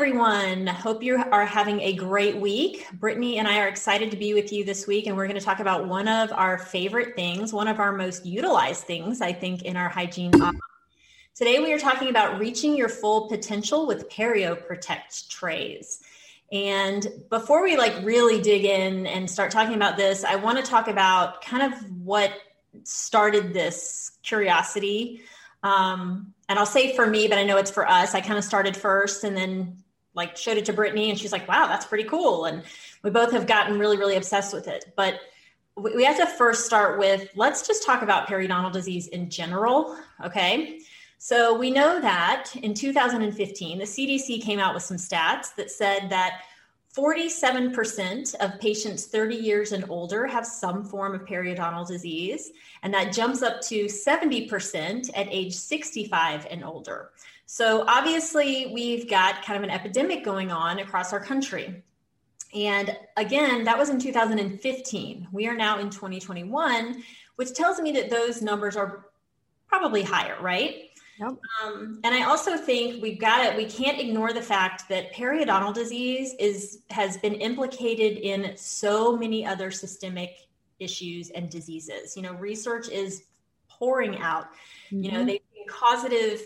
Everyone. Hope you are having a great week. Brittany and I are excited to be with you this week, and we're going to talk about one of our favorite things, one of our most utilized things, I think, in our hygiene. Today, we are talking about reaching your full potential with Perio Protect trays. And before we like really dig in and start talking about this, I want to talk about kind of what started this curiosity um, and I'll say for me, but I know it's for us. I kind of started first and then like showed it to Brittany and she's like, wow, that's pretty cool. And we both have gotten really, really obsessed with it. But we have to first start with let's just talk about periodontal disease in general. Okay. So we know that in 2015, the CDC came out with some stats that said that 47% of patients 30 years and older have some form of periodontal disease, and that jumps up to 70% at age 65 and older. So, obviously, we've got kind of an epidemic going on across our country. And again, that was in 2015. We are now in 2021, which tells me that those numbers are probably higher, right? Yep. Um, and I also think we've got it. We can't ignore the fact that periodontal disease is has been implicated in so many other systemic issues and diseases. You know, research is pouring out. Mm-hmm. You know, mm-hmm. they causative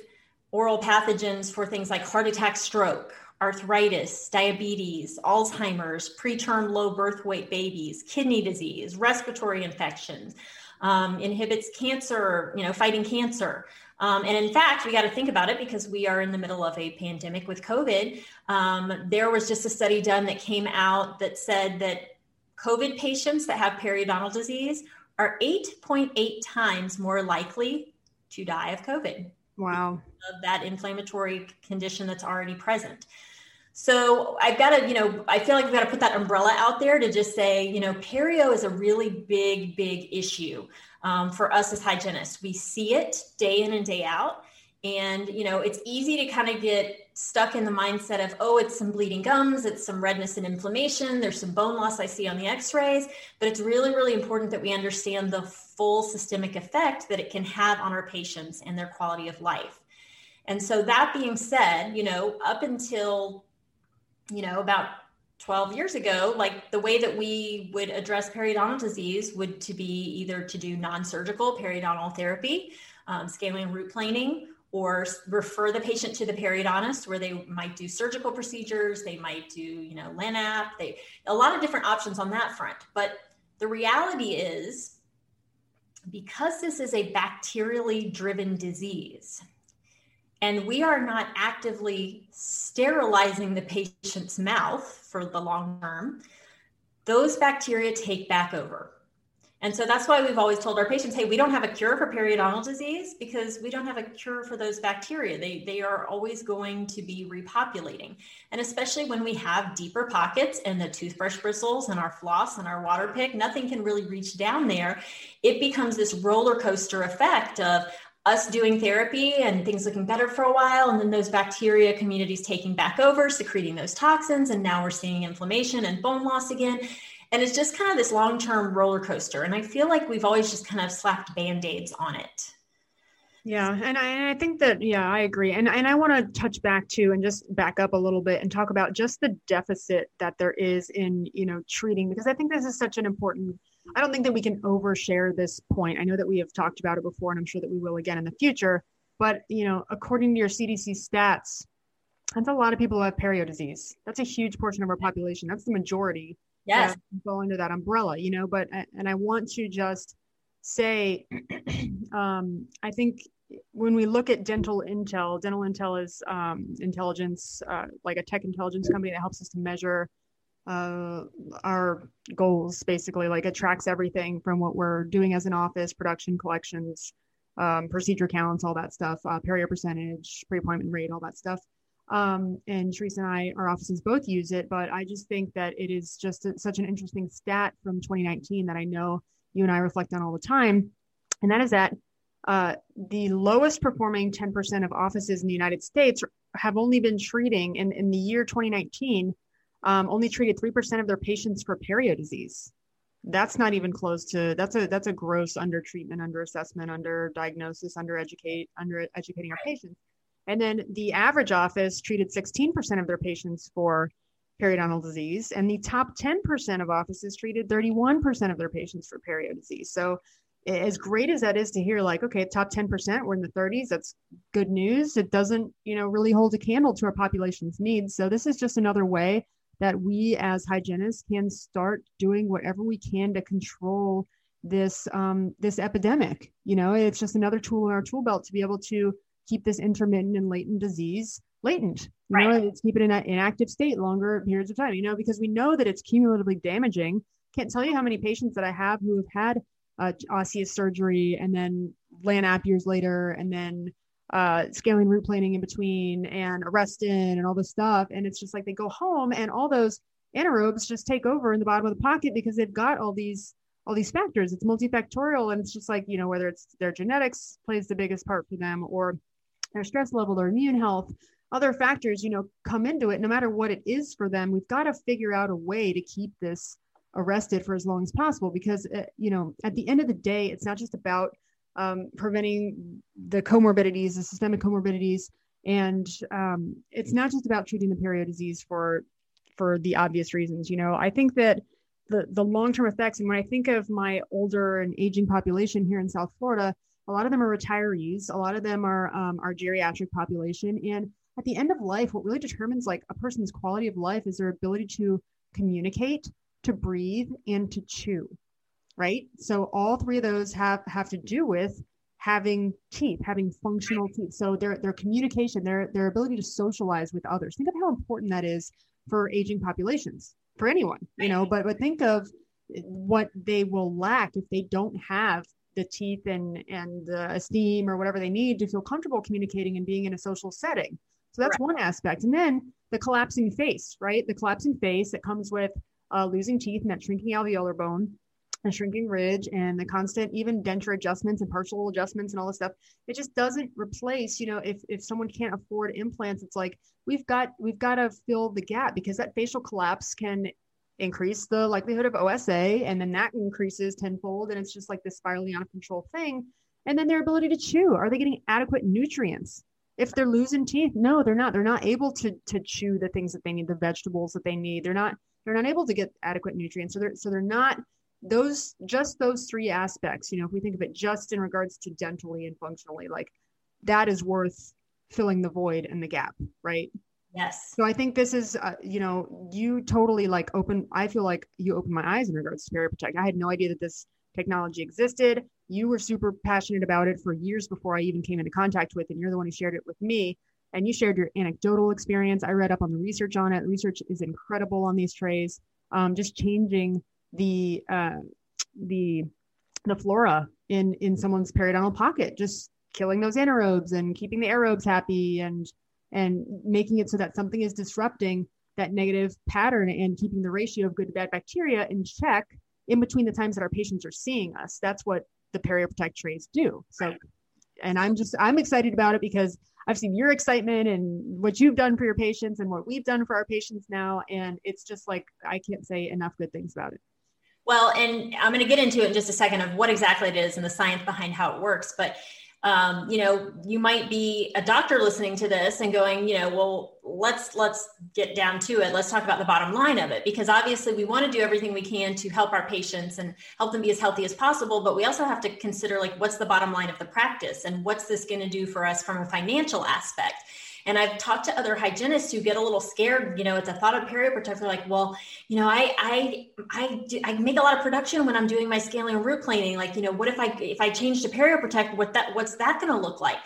oral pathogens for things like heart attack, stroke, arthritis, diabetes, Alzheimer's, preterm low birth weight babies, kidney disease, respiratory infections, um, inhibits cancer, you know, fighting cancer. Um, and in fact, we got to think about it because we are in the middle of a pandemic with COVID. Um, there was just a study done that came out that said that COVID patients that have periodontal disease are 8.8 times more likely to die of COVID. Wow. Of that inflammatory condition that's already present. So I've got to, you know, I feel like we've got to put that umbrella out there to just say, you know, perio is a really big, big issue um, for us as hygienists. We see it day in and day out. And, you know, it's easy to kind of get stuck in the mindset of, oh, it's some bleeding gums, it's some redness and inflammation, there's some bone loss I see on the x rays. But it's really, really important that we understand the full systemic effect that it can have on our patients and their quality of life. And so, that being said, you know, up until you know, about 12 years ago, like the way that we would address periodontal disease would to be either to do non-surgical periodontal therapy, um, scaling root planing, or refer the patient to the periodontist where they might do surgical procedures, they might do, you know, LANAP, they a lot of different options on that front. But the reality is because this is a bacterially driven disease, and we are not actively sterilizing the patient's mouth for the long term, those bacteria take back over. And so that's why we've always told our patients, hey, we don't have a cure for periodontal disease because we don't have a cure for those bacteria. They, they are always going to be repopulating. And especially when we have deeper pockets and the toothbrush bristles and our floss and our water pick, nothing can really reach down there. It becomes this roller coaster effect of, us doing therapy and things looking better for a while and then those bacteria communities taking back over secreting those toxins and now we're seeing inflammation and bone loss again and it's just kind of this long-term roller coaster and i feel like we've always just kind of slapped band-aids on it yeah and I, and I think that yeah i agree and, and i want to touch back to and just back up a little bit and talk about just the deficit that there is in you know treating because i think this is such an important I don't think that we can overshare this point. I know that we have talked about it before, and I'm sure that we will again in the future. But you know, according to your CDC stats, that's a lot of people who have perio disease. That's a huge portion of our population. That's the majority. Yes, fall under that umbrella. You know, but and I want to just say, um, I think when we look at dental intel, dental intel is um, intelligence, uh, like a tech intelligence company that helps us to measure uh, our goals. Basically, like it tracks everything from what we're doing as an office, production, collections, um, procedure counts, all that stuff, uh, perio percentage, pre-appointment rate, all that stuff. Um, and Teresa and I, our offices both use it, but I just think that it is just a, such an interesting stat from 2019 that I know you and I reflect on all the time. And that is that uh, the lowest performing 10% of offices in the United States have only been treating in, in the year 2019, um, only treated 3% of their patients for perio disease. That's not even close to that's a that's a gross under treatment, under assessment, under diagnosis, under educate, under educating our patients. And then the average office treated 16% of their patients for periodontal disease, and the top 10% of offices treated 31% of their patients for perio disease. So, as great as that is to hear, like, okay, top 10%, we're in the 30s, that's good news. It doesn't, you know, really hold a candle to our population's needs. So, this is just another way that we as hygienists can start doing whatever we can to control this um, this epidemic. You know, it's just another tool in our tool belt to be able to keep this intermittent and latent disease latent. You right. know, it's keep it in an inactive state longer periods of time. You know, because we know that it's cumulatively damaging. Can't tell you how many patients that I have who have had uh, osseous surgery and then Lanap years later, and then uh, scaling root planing in between, and Arestin and all this stuff. And it's just like they go home, and all those anaerobes just take over in the bottom of the pocket because they've got all these all these factors. It's multifactorial, and it's just like you know whether it's their genetics plays the biggest part for them, or their stress level, their immune health, other factors, you know, come into it. No matter what it is for them, we've got to figure out a way to keep this arrested for as long as possible because uh, you know at the end of the day, it's not just about um, preventing the comorbidities, the systemic comorbidities, and um, it's not just about treating the period disease for for the obvious reasons. You know, I think that the the long term effects, and when I think of my older and aging population here in South Florida, a lot of them are retirees. A lot of them are um, our geriatric population. And at the end of life, what really determines like a person's quality of life is their ability to communicate, to breathe, and to chew. Right. So all three of those have have to do with having teeth, having functional teeth. So their their communication, their their ability to socialize with others. Think of how important that is for aging populations, for anyone, you know. But but think of what they will lack if they don't have the teeth and and the esteem or whatever they need to feel comfortable communicating and being in a social setting. So that's one aspect. And then the collapsing face right? The collapsing face that comes with uh, losing teeth and that shrinking alveolar bone and shrinking ridge and the constant even denture adjustments and partial adjustments and all this stuff it just doesn't replace you know if if someone can't afford implants it's like we've got we've got to fill the gap because that facial collapse can increase the likelihood of OSA, and then that increases tenfold, and it's just like this spiraling out of control thing. And then their ability to chew. Are they getting adequate nutrients? If they're losing teeth, no, they're not. They're not able to to chew the things that they need, the vegetables that they need. They're not they're not able to get adequate nutrients. So they're so they're not those just those three aspects. You know, if we think of it just in regards to dentally and functionally, like that is worth filling the void and the gap, right? Yes. So I think this is, uh, you know, you totally like open. I feel like you opened my eyes in regards to Perio Protect. I had no idea that this technology existed. You were super passionate about it for years before I even came into contact with it. And you're the one who shared it with me. And you shared your anecdotal experience. I read up on the research on it. Research is incredible on these trays. Um, just changing the uh, the the flora in in someone's periodontal pocket, just killing those anaerobes and keeping the aerobes happy and and making it so that something is disrupting that negative pattern and keeping the ratio of good to bad bacteria in check in between the times that our patients are seeing us. That's what the PerioProtect trays do. So, and I'm just, I'm excited about it because I've seen your excitement and what you've done for your patients and what we've done for our patients now. And it's just like, I can't say enough good things about it. Well, and I'm going to get into it in just a second of what exactly it is and the science behind how it works. But um, you know you might be a doctor listening to this and going you know well let's let's get down to it. Let's talk about the bottom line of it. Because obviously we want to do everything we can to help our patients and help them be as healthy as possible. But we also have to consider like what's the bottom line of the practice? And what's this going to do for us from a financial aspect And I've talked to other hygienists who get a little scared, you know, at the thought of perioprotect. They're like, well, you know, I I I do, I make a lot of production when I'm doing my scaling and root planing. Like, you know, what if I if I change to perioprotect? What that what's that going to look like?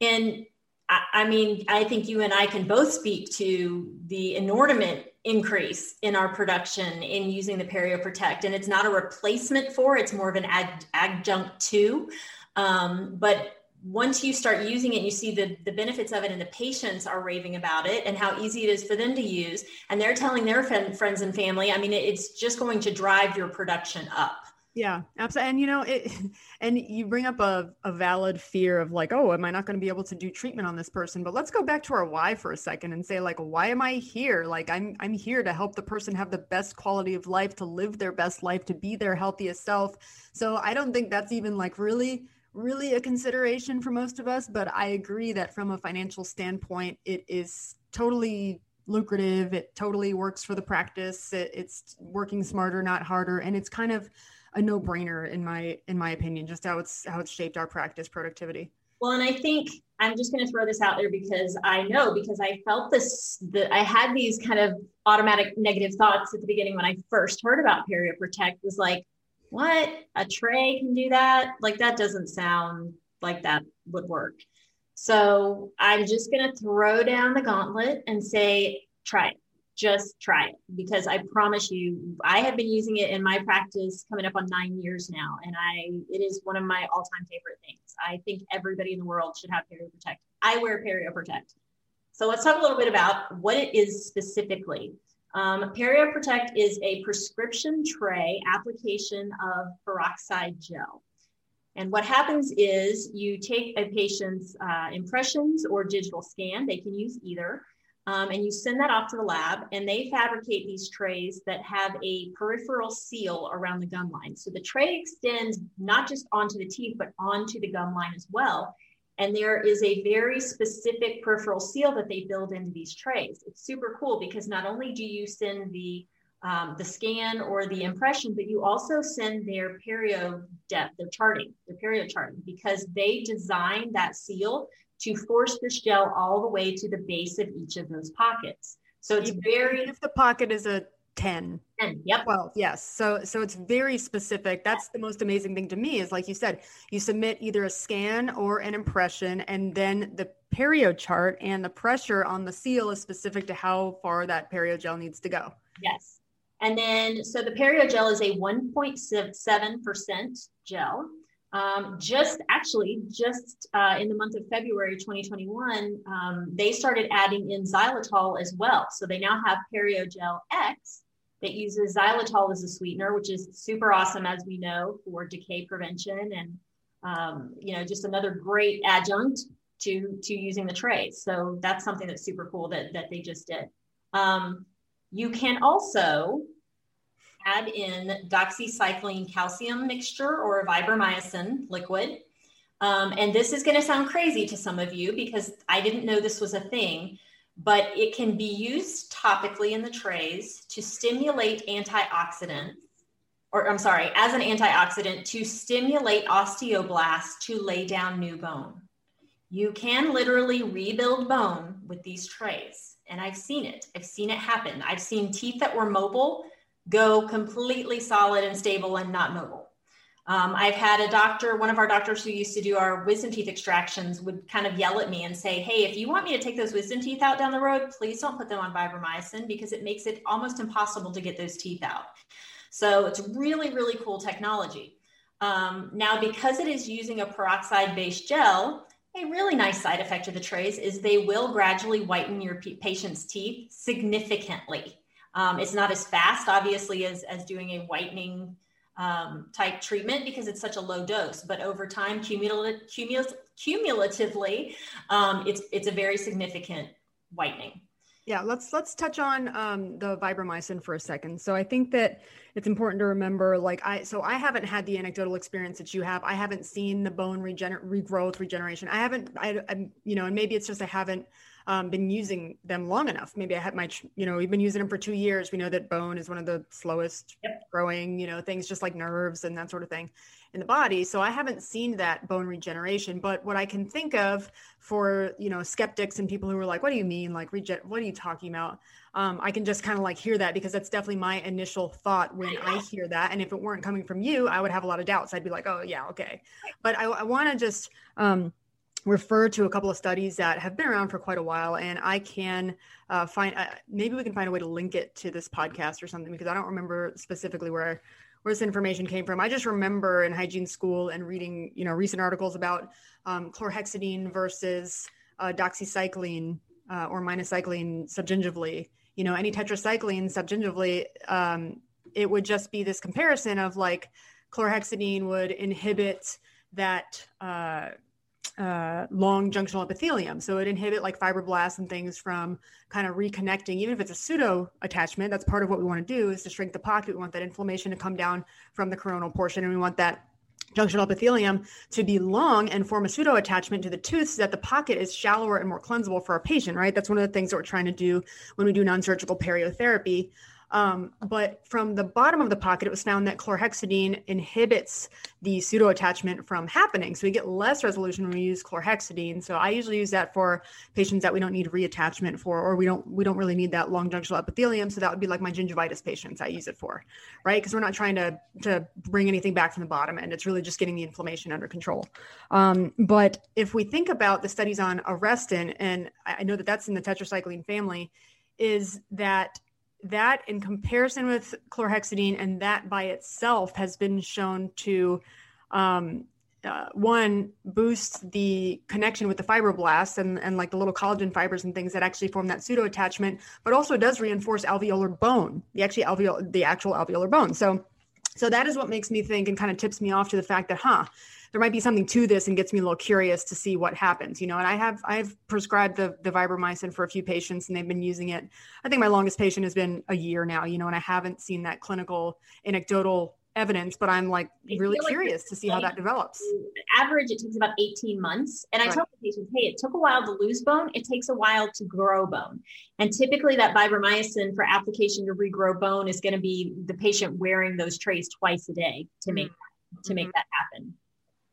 And I, I mean, I think you and I can both speak to the inordinate increase in our production in using the perioprotect and it's not a replacement for it's more of an ad, adjunct to um, but once you start using it you see the, the benefits of it and the patients are raving about it and how easy it is for them to use and they're telling their friends and family i mean it's just going to drive your production up yeah, absolutely. And you know, it and you bring up a, a valid fear of like, oh, am I not going to be able to do treatment on this person? But let's go back to our why for a second and say, like, why am I here? Like I'm I'm here to help the person have the best quality of life, to live their best life, to be their healthiest self. So I don't think that's even like really really a consideration for most of us, but I agree that from a financial standpoint, it is totally lucrative. It totally works for the practice. It, it's working smarter, not harder. And it's kind of a no-brainer in my in my opinion just how it's how it's shaped our practice productivity well and i think i'm just going to throw this out there because i know because i felt this that i had these kind of automatic negative thoughts at the beginning when i first heard about perio protect was like what a tray can do that like that doesn't sound like that would work so i'm just going to throw down the gauntlet and say try it just try it because I promise you, I have been using it in my practice coming up on nine years now, and I it is one of my all time favorite things. I think everybody in the world should have Perio Protect. I wear Perio Protect. So let's talk a little bit about what it is specifically. Um, is a prescription tray application of peroxide gel. And what happens is you take a patient's uh, impressions or digital scan, they can use either um, and you send that off to the lab, and they fabricate these trays that have a peripheral seal around the gum line. So the tray extends not just onto the teeth, but onto the gum line as well. And there is a very specific peripheral seal that they build into these trays. It's super cool because not only do you send the um, the scan or the impression, but you also send their perio depth, their charting, their perio charting, because they design that seal to force this gel all the way to the base of each of those pockets. So it's very if the pocket is a 10 10 yep. 12 yes. So so it's very specific. That's the most amazing thing to me is like you said you submit either a scan or an impression and then the perio chart and the pressure on the seal is specific to how far that perio gel needs to go. Yes. And then so the perio gel is a 1.7% gel. Um, just actually just uh, in the month of february 2021 um, they started adding in xylitol as well. So they now have periogel x that uses xylitol as a sweetener which is super awesome as we know for decay prevention and um, you know just another great adjunct to to using the trays so that's something that's super cool that that they just did um, you can also add in doxycycline calcium mixture or vibramycin liquid. Um, and this is going to sound crazy to some of you because I didn't know this was a thing, but it can be used topically in the trays to stimulate antioxidants, or I'm sorry, as an antioxidant to stimulate osteoblasts to lay down new bone. You can literally rebuild bone with these trays. And I've seen it. I've seen it happen. I've seen teeth that were mobile go completely solid and stable and not mobile. Um, I've had a doctor, one of our doctors who used to do our wisdom teeth extractions, would kind of yell at me and say, Hey, if you want me to take those wisdom teeth out down the road, please don't put them on vibramycin because it makes it almost impossible to get those teeth out. So it's really, really cool technology. Um, now, because it is using a peroxide based gel, a really nice side effect of the trays is they will gradually whiten your patient's teeth significantly. Um, it's not as fast, obviously, as, as doing a whitening um, type treatment because it's such a low dose. But over time, cumul- cumul- cumulatively, um, it's it's a very significant whitening. Yeah, let's let's touch on um, the vibramycin for a second. So I think that it's important to remember, like I, so I haven't had the anecdotal experience that you have. I haven't seen the bone regener- regrowth, regeneration. I haven't, I, I'm, you know, and maybe it's just I haven't um, been using them long enough. Maybe I had my, you know, we've been using them for two years. We know that bone is one of the slowest yep. growing, you know, things just like nerves and that sort of thing in the body. So I haven't seen that bone regeneration. But what I can think of for, you know, skeptics and people who are like, what do you mean? Like, regen- what are you talking about? Um, I can just kind of like hear that because that's definitely my initial thought when I hear that. And if it weren't coming from you, I would have a lot of doubts. I'd be like, oh, yeah, okay. But I, I want to just, um, refer to a couple of studies that have been around for quite a while and i can uh, find uh, maybe we can find a way to link it to this podcast or something because i don't remember specifically where where this information came from. I just remember in hygiene school and reading you know recent articles about um, chlorhexidine versus uh, doxycycline uh, or minocycline subgingivally you know any tetracycline subgingivally um, it would just be this comparison of like chlorhexidine would inhibit that uh, long junctional epithelium. So it inhibit like fibroblasts and things from kind of reconnecting, even if it's a pseudo attachment. That's part of what we want to do is to shrink the pocket. We want that inflammation to come down from the coronal portion, and we want that junctional epithelium to be long and form a pseudo attachment to the tooth so that the pocket is shallower and more cleansable for our patient, right? That's one of the things that we're trying to do when we do non surgical periotherapy. Um, but from the bottom of the pocket, it was found that chlorhexidine inhibits the pseudo attachment from happening. So we get less resolution when we use chlorhexidine. So I usually use that for patients that we don't need reattachment for, or we don't we don't really need that long junctional epithelium. So that would be like my gingivitis patients. I use it for, right? Because we're not trying to to bring anything back from the bottom and It's really just getting the inflammation under control. Um, but if we think about the studies on Arestin, and I know that that's in the tetracycline family, is that that in comparison with chlorhexidine and that by itself has been shown to um, uh, one boost the connection with the fibroblasts and, and like the little collagen fibers and things that actually form that pseudo attachment but also does reinforce alveolar bone the actually alveolar the actual alveolar bone. So so that is what makes me think and kind of tips me off to the fact that huh there might be something to this and gets me a little curious to see what happens, you know. And I have I've prescribed the the Vibramycin for a few patients and they've been using it. I think my longest patient has been a year now, you know, and I haven't seen that clinical anecdotal evidence, but I'm like really curious to see how that develops. Average, it takes about 18 months. And I right. tell the patients, hey, it took a while to lose bone. It takes a while to grow bone. And typically that Vibramycin for application to regrow bone is going to be the patient wearing those trays twice a day to make, mm-hmm. to make mm-hmm. that happen.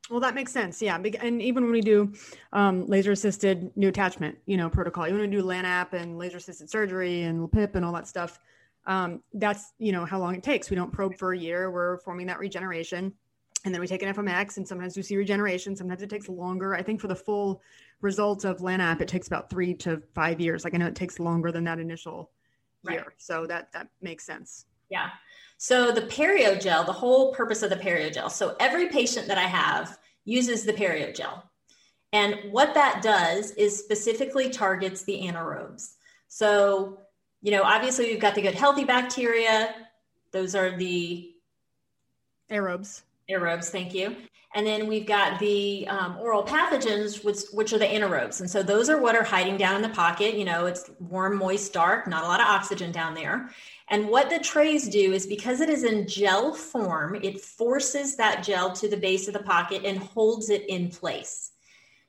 Well, that makes sense. Yeah. And even when we do um, laser assisted new attachment, you know, protocol, even when we do LANAP and laser assisted surgery and LAPIP and all that stuff, um, that's, you know, how long it takes. We don't probe for a year. We're forming that regeneration. And then we take an FMX and sometimes we see regeneration. Sometimes it takes longer. I think for the full results of LANAP, it takes about three to five years. Like I know it takes longer than that initial year. So that, that makes sense. Yeah. So the perio gel, the whole purpose of the perio gel. So every patient that I have uses the perio gel. And what that does is specifically targets the anaerobes. So, you know, obviously we've got the good healthy bacteria. Those are the aerobes. Aerobes, thank you. And then we've got the um, oral pathogens, which, which are the anaerobes. And so those are what are hiding down in the pocket. You know, it's warm, moist, dark, not a lot of oxygen down there. And what the trays do is because it is in gel form, it forces that gel to the base of the pocket and holds it in place.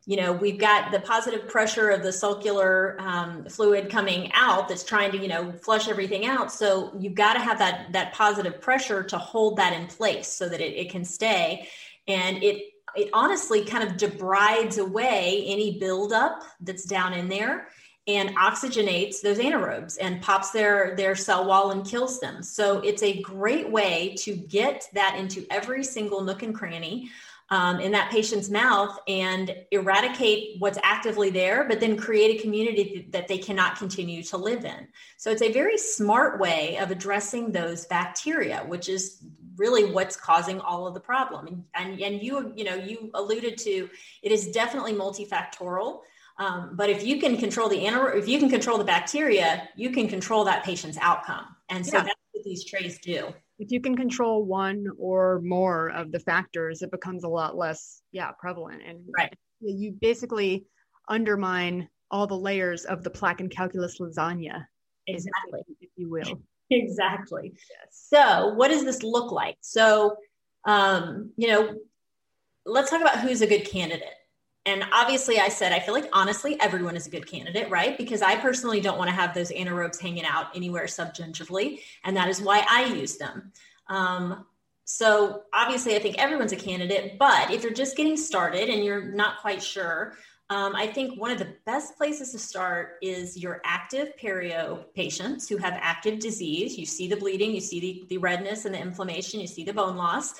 You know, we've got the positive pressure of the sulcular um, fluid coming out that's trying to, you know, flush everything out. So you've got to have that that positive pressure to hold that in place so that it, it can stay. And it it honestly kind of debrides away any buildup that's down in there and oxygenates those anaerobes and pops their their cell wall and kills them. So it's a great way to get that into every single nook and cranny um, in that patient's mouth and eradicate what's actively there but then create a community that they cannot continue to live in. So it's a very smart way of addressing those bacteria which is really what's causing all of the problem. And, and, and you you know you alluded to it is definitely multifactorial um, but if you can control the anaerobe, if you can control the bacteria, you can control that patient's outcome. And so yeah. that's what these trays do. If you can control one or more of the factors, it becomes a lot less, yeah, prevalent. And right. you basically undermine all the layers of the plaque and calculus lasagna. Exactly. If you will. Exactly. Yes. So what does this look like? So, um, you know, let's talk about who's a good candidate and obviously I said I feel like honestly everyone is a good candidate, right? Because I personally don't want to have those anaerobes hanging out anywhere subgingivally, and that is why I use them. Um, so obviously I think everyone's a candidate, but if you're just getting started and you're not quite sure, um, I think one of the best places to start is your active perio patients who have active disease. You see the bleeding, you see the, the redness and the inflammation, you see the bone loss.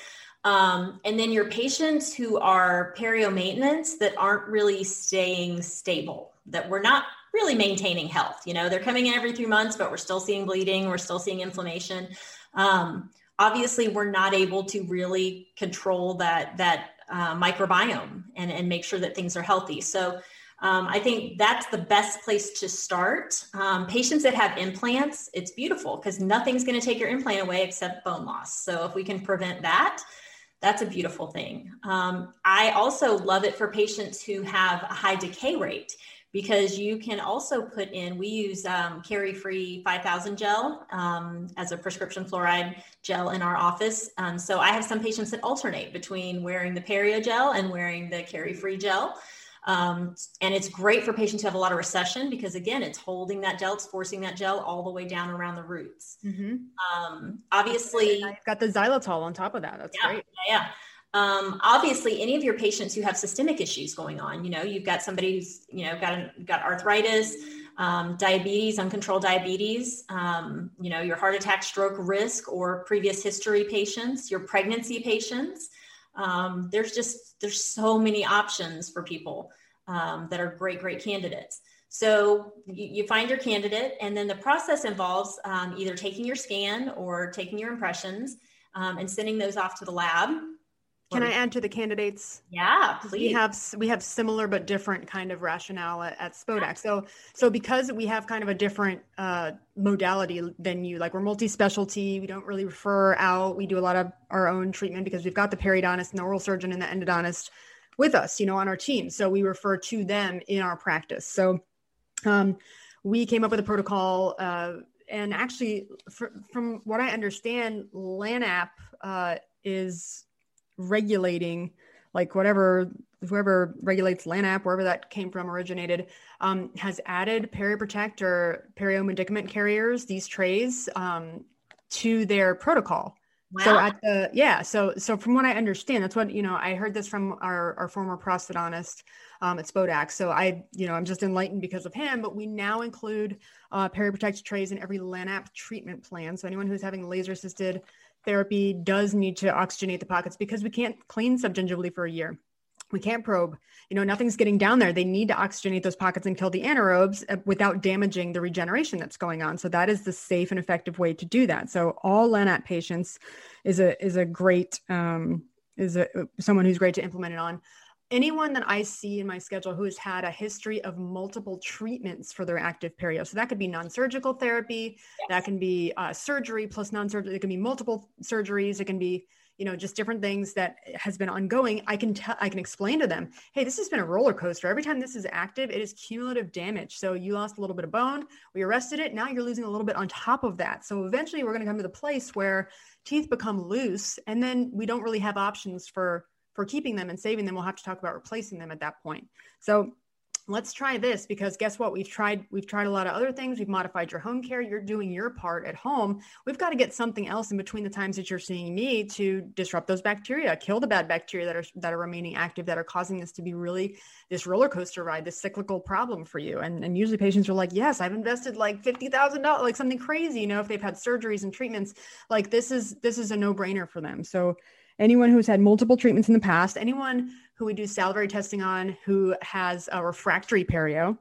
Um, and then your patients who are perio maintenance that aren't really staying stable, that we're not really maintaining health. You know, they're coming in every three months, but we're still seeing bleeding, we're still seeing inflammation. Um, obviously, we're not able to really control that that uh, microbiome and, and make sure that things are healthy. So um, I think that's the best place to start. Um, patients that have implants, it's beautiful because nothing's going to take your implant away except bone loss. So if we can prevent that, that's a beautiful thing. Um, I also love it for patients who have a high decay rate because you can also put in, we use um, free 5000 gel um, as a prescription fluoride gel in our office. Um, so I have some patients that alternate between wearing the Perio gel and wearing the CariFree gel. Um, and it's great for patients who have a lot of recession because again, it's holding that gel, it's forcing that gel all the way down around the roots. Mm-hmm. Um, obviously, I've got the xylitol on top of that. That's yeah, great. Yeah. Um, obviously, any of your patients who have systemic issues going on, you know, you've got somebody who's, you know, got a, got arthritis, um, diabetes, uncontrolled diabetes, um, you know, your heart attack, stroke risk, or previous history patients, your pregnancy patients. Um, there's just there's so many options for people um, that are great, great candidates. So you, you, find your candidate, and then the process involves um, either taking your scan or taking your impressions and sending those off to the lab can I add to the candidates? Yeah, please. We have we have similar but different kind of rationale at, at Spodak. So so because we have kind of a different uh, modality than you, like we're multi-specialty. We don't really refer out. We do a lot of our own treatment because we've got the periodontist and the oral surgeon and the endodontist with us, you know, on our team. So we refer to them in our practice. So um, we came up with a protocol. Uh, and actually, for, from what I understand, LANAP uh, is regulating like whatever whoever regulates LANAP, wherever that came from, originated, um, has added PeriProtect or perio medicament carriers, these trays, um, to their protocol. Wow. So at the yeah, so so from what I understand, that's what you know. I heard this from our our former prosthodontist um, at Spodak. So I you know I'm just enlightened because of him. But we now include uh, PeriProtect trays in every LANAP treatment plan. So anyone who's having laser assisted therapy does need to oxygenate the pockets because we can't clean subgingivally for a year. We can't probe. You know, nothing's getting down there. They need to oxygenate those pockets and kill the anaerobes uh, without damaging the regeneration that's going on. So that is the safe and effective way to do that. So all LANAP patients is a is a great um, is a someone who's great to implement it on anyone that I see in my schedule who has had a history of multiple treatments for their active perio. So that could be non-surgical therapy, yes. that can be uh, surgery plus non-surgery. It can be multiple surgeries. It can be, you know, just different things that has been ongoing. I can tell, I can explain to them, hey, this has been a roller coaster. Every time this is active, it is cumulative damage. So you lost a little bit of bone, we arrested it. Now you're losing a little bit on top of that. So eventually, we're going to come to the place where teeth become loose, and then we don't really have options for for keeping them and saving them, we'll have to talk about replacing them at that point. So let's try this because guess what? We've tried we've tried a lot of other things. We've modified your home care. You're doing your part at home. We've got to get something else in between the times that you're seeing me to disrupt those bacteria kill the bad bacteria that are that are remaining active that are causing this to be really this roller coaster ride this cyclical problem for you. And and usually patients are like yes i've invested like $50000 like something crazy you know if they've had surgeries and treatments like this is this is a no-brainer for them. So anyone who's had multiple treatments in the past, anyone who we do salivary testing on who has a refractory perio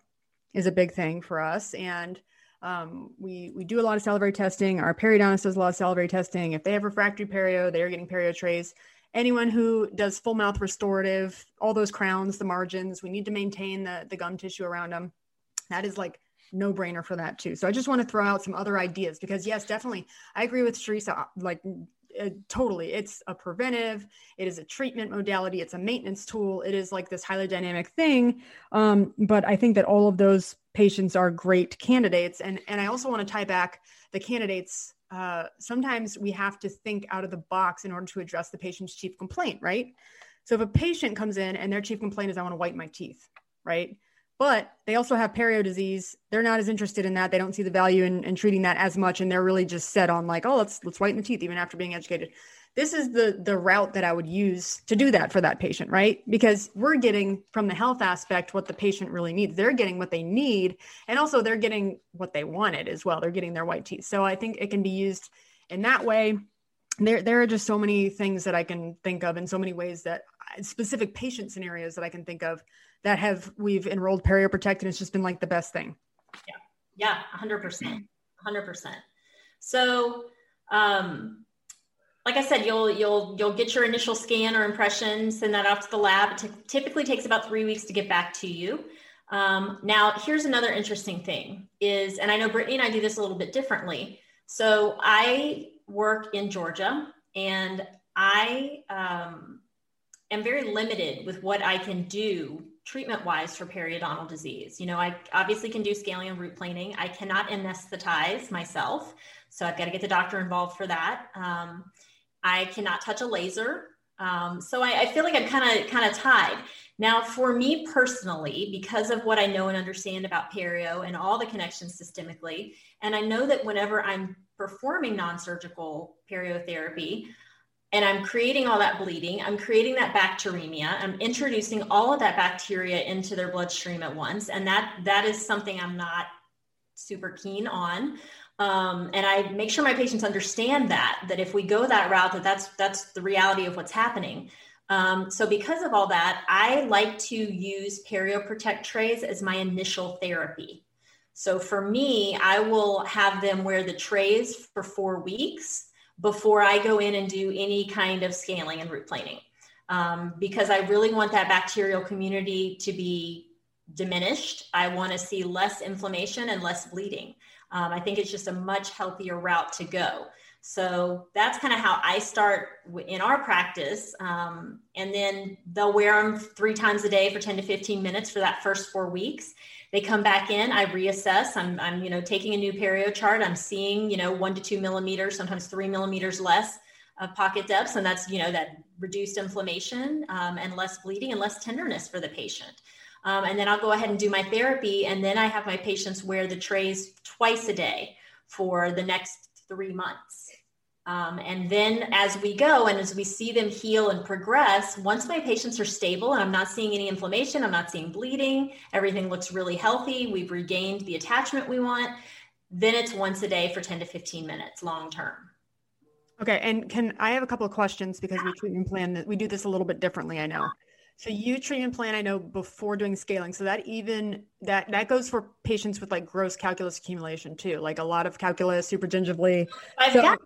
is a big thing for us. And um, we we do a lot of salivary testing. Our periodontist does a lot of salivary testing. If they have refractory perio, they are getting perio trays. Anyone who does full mouth restorative, all those crowns, the margins, we need to maintain the the gum tissue around them. That is like no brainer for that too. So I just want to throw out some other ideas because yes, definitely, I agree with Teresa. Like uh, totally it's a preventive it is a treatment modality it's a maintenance tool it is like this highly dynamic thing um, but i think that all of those patients are great candidates and and i also want to tie back the candidates uh, sometimes we have to think out of the box in order to address the patient's chief complaint right So if a patient comes in and their chief complaint is, I want to whiten my teeth, right? But they also have perio disease. They're not as interested in that. They don't see the value in, in treating that as much. And they're really just set on like, oh, let's let's whiten the teeth even after being educated. This is the the route that I would use to do that for that patient, right? Because we're getting from the health aspect what the patient really needs. They're getting what they need, and also they're getting what they wanted as well. They're getting their white teeth. So I think it can be used in that way there there are just so many things that I can think of and so many ways that specific patient scenarios that I can think of that have we've enrolled Perio Protect and it's just been like the best thing. Yeah. Yeah, 100%. 100%. So, um like I said, you'll you'll you'll get your initial scan or impression, send that off to the lab. It t- typically takes about three weeks to get back to you. Um, now, here's another interesting thing: is, and I know Brittany and I do this a little bit differently. So I work in Georgia, and I um, am very limited with what I can do treatment wise for periodontal disease. You know, I obviously can do scaling and root planing. I cannot anesthetize myself, so I've got to get the doctor involved for that. Um, I cannot touch a laser. Um, so I, I, feel like I'm kind of kind of tied. Now, for me personally, because of what I know and understand about perio and all the connections systemically, and I know that whenever I'm performing non-surgical periotherapy and I'm creating all that bleeding, I'm creating that bacteremia, I'm introducing all of that bacteria into their bloodstream at once. And that that is something I'm not super keen on. Um, and I make sure my patients understand that that if we go that route, that that's that's the reality of what's happening. Um, so because of all that, I like to use Perio Protect trays as my initial therapy. So for me, I will have them wear the trays for four weeks before I go in and do any kind of scaling and root planing. Um, because I really want that bacterial community to be diminished. I want to see less inflammation and less bleeding. Um, I think it's just a much healthier route to go. So that's kind of how I start in our practice. Um, and then they'll wear them three times a day for 10 to 15 minutes for that first four weeks. They come back in, I reassess. I'm, I'm, you know, taking a new perio chart. I'm seeing, you know, one to two millimeters, sometimes three millimeters less of pocket depths. And that's, you know, that reduced inflammation um, and less bleeding and less tenderness for the patient. Um, and then I'll go ahead and do my therapy. And then I have my patients wear the trays twice a day for the next three months. Um, and then as we go and as we see them heal and progress, once my patients are stable and I'm not seeing any inflammation, I'm not seeing bleeding, everything looks really healthy, we've regained the attachment we want, then it's once a day for 10 to 15 minutes long term. Okay. And can I have a couple of questions because we treatment plan that we do this a little bit differently, I know. So you treatment plan, I know before doing scaling. So that even that that goes for patients with like gross calculus accumulation too, like a lot of calculus, supragingival. I've so, got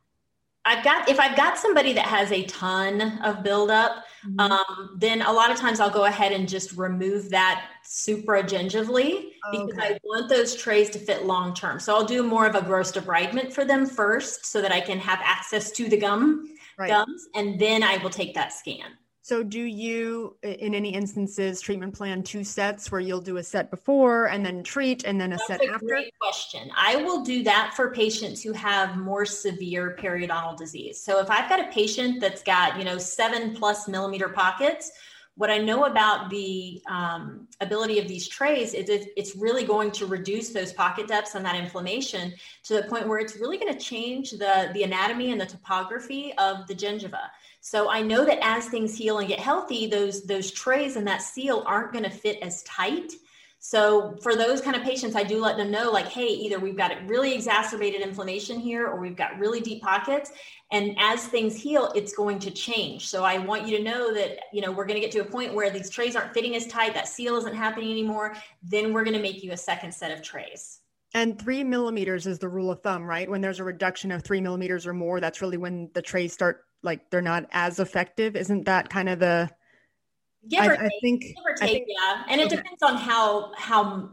I've got if I've got somebody that has a ton of buildup, mm-hmm. um, then a lot of times I'll go ahead and just remove that supragingivally oh, because I want those trays to fit long term. So I'll do more of a gross debridement for them first, so that I can have access to the gum right. gums, and then I will take that scan. So, do you, in any instances, treatment plan two sets where you'll do a set before and then treat and then a That's set a after? Great question. I will do that for patients who have more severe periodontal disease. So, if I've got a patient that's got, you know, seven plus millimeter pockets, what I know about the um, ability of these trays is it, it's really going to reduce those pocket depths and that inflammation to the point where it's really going to change the, the anatomy and the topography of the gingiva. So I know that as things heal and get healthy, those those trays and that seal aren't going to fit as tight. So for those kind of patients, I do let them know like, hey, either we've got really exacerbated inflammation here or we've got really deep pockets. And as things heal, it's going to change. So I want you to know that, you know, we're going to get to a point where these trays aren't fitting as tight, that seal isn't happening anymore. Then we're going to make you a second set of trays. And three millimeters is the rule of thumb, right? When there's a reduction of three millimeters or more, that's really when the trays start like they're not as effective. Isn't that kind of the give or take, I think, give or take, think, yeah. And it depends on how how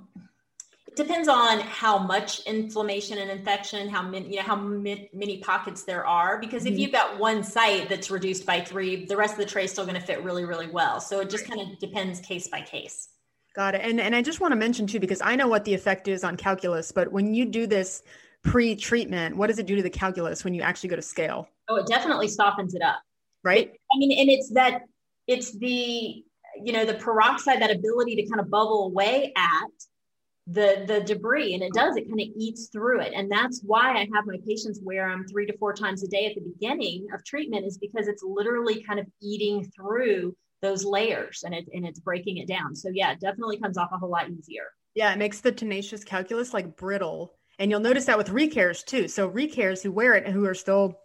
it depends on how much inflammation and infection, how many you know how many pockets there are. Because mm-hmm. if you've got one site that's reduced by three, the rest of the tray is still going to fit really really well. So it just kind of depends case by case. Got it. And and I just want to mention too, because I know what the effect is on calculus, but when you do this pre-treatment, what does it do to the calculus when you actually go to scale? Oh, it definitely softens it up. Right. I mean, and it's that it's the you know the peroxide that ability to kind of bubble away at the the debris and it does it kind of eats through it. And that's why i have my patients wear them three to four times a day at the beginning of treatment is because it's literally kind of eating through those layers and it and it's breaking it down. So yeah it definitely comes off a whole lot easier. Yeah it makes the tenacious calculus like brittle. And you'll notice that with recares too. So recares who wear it and who are still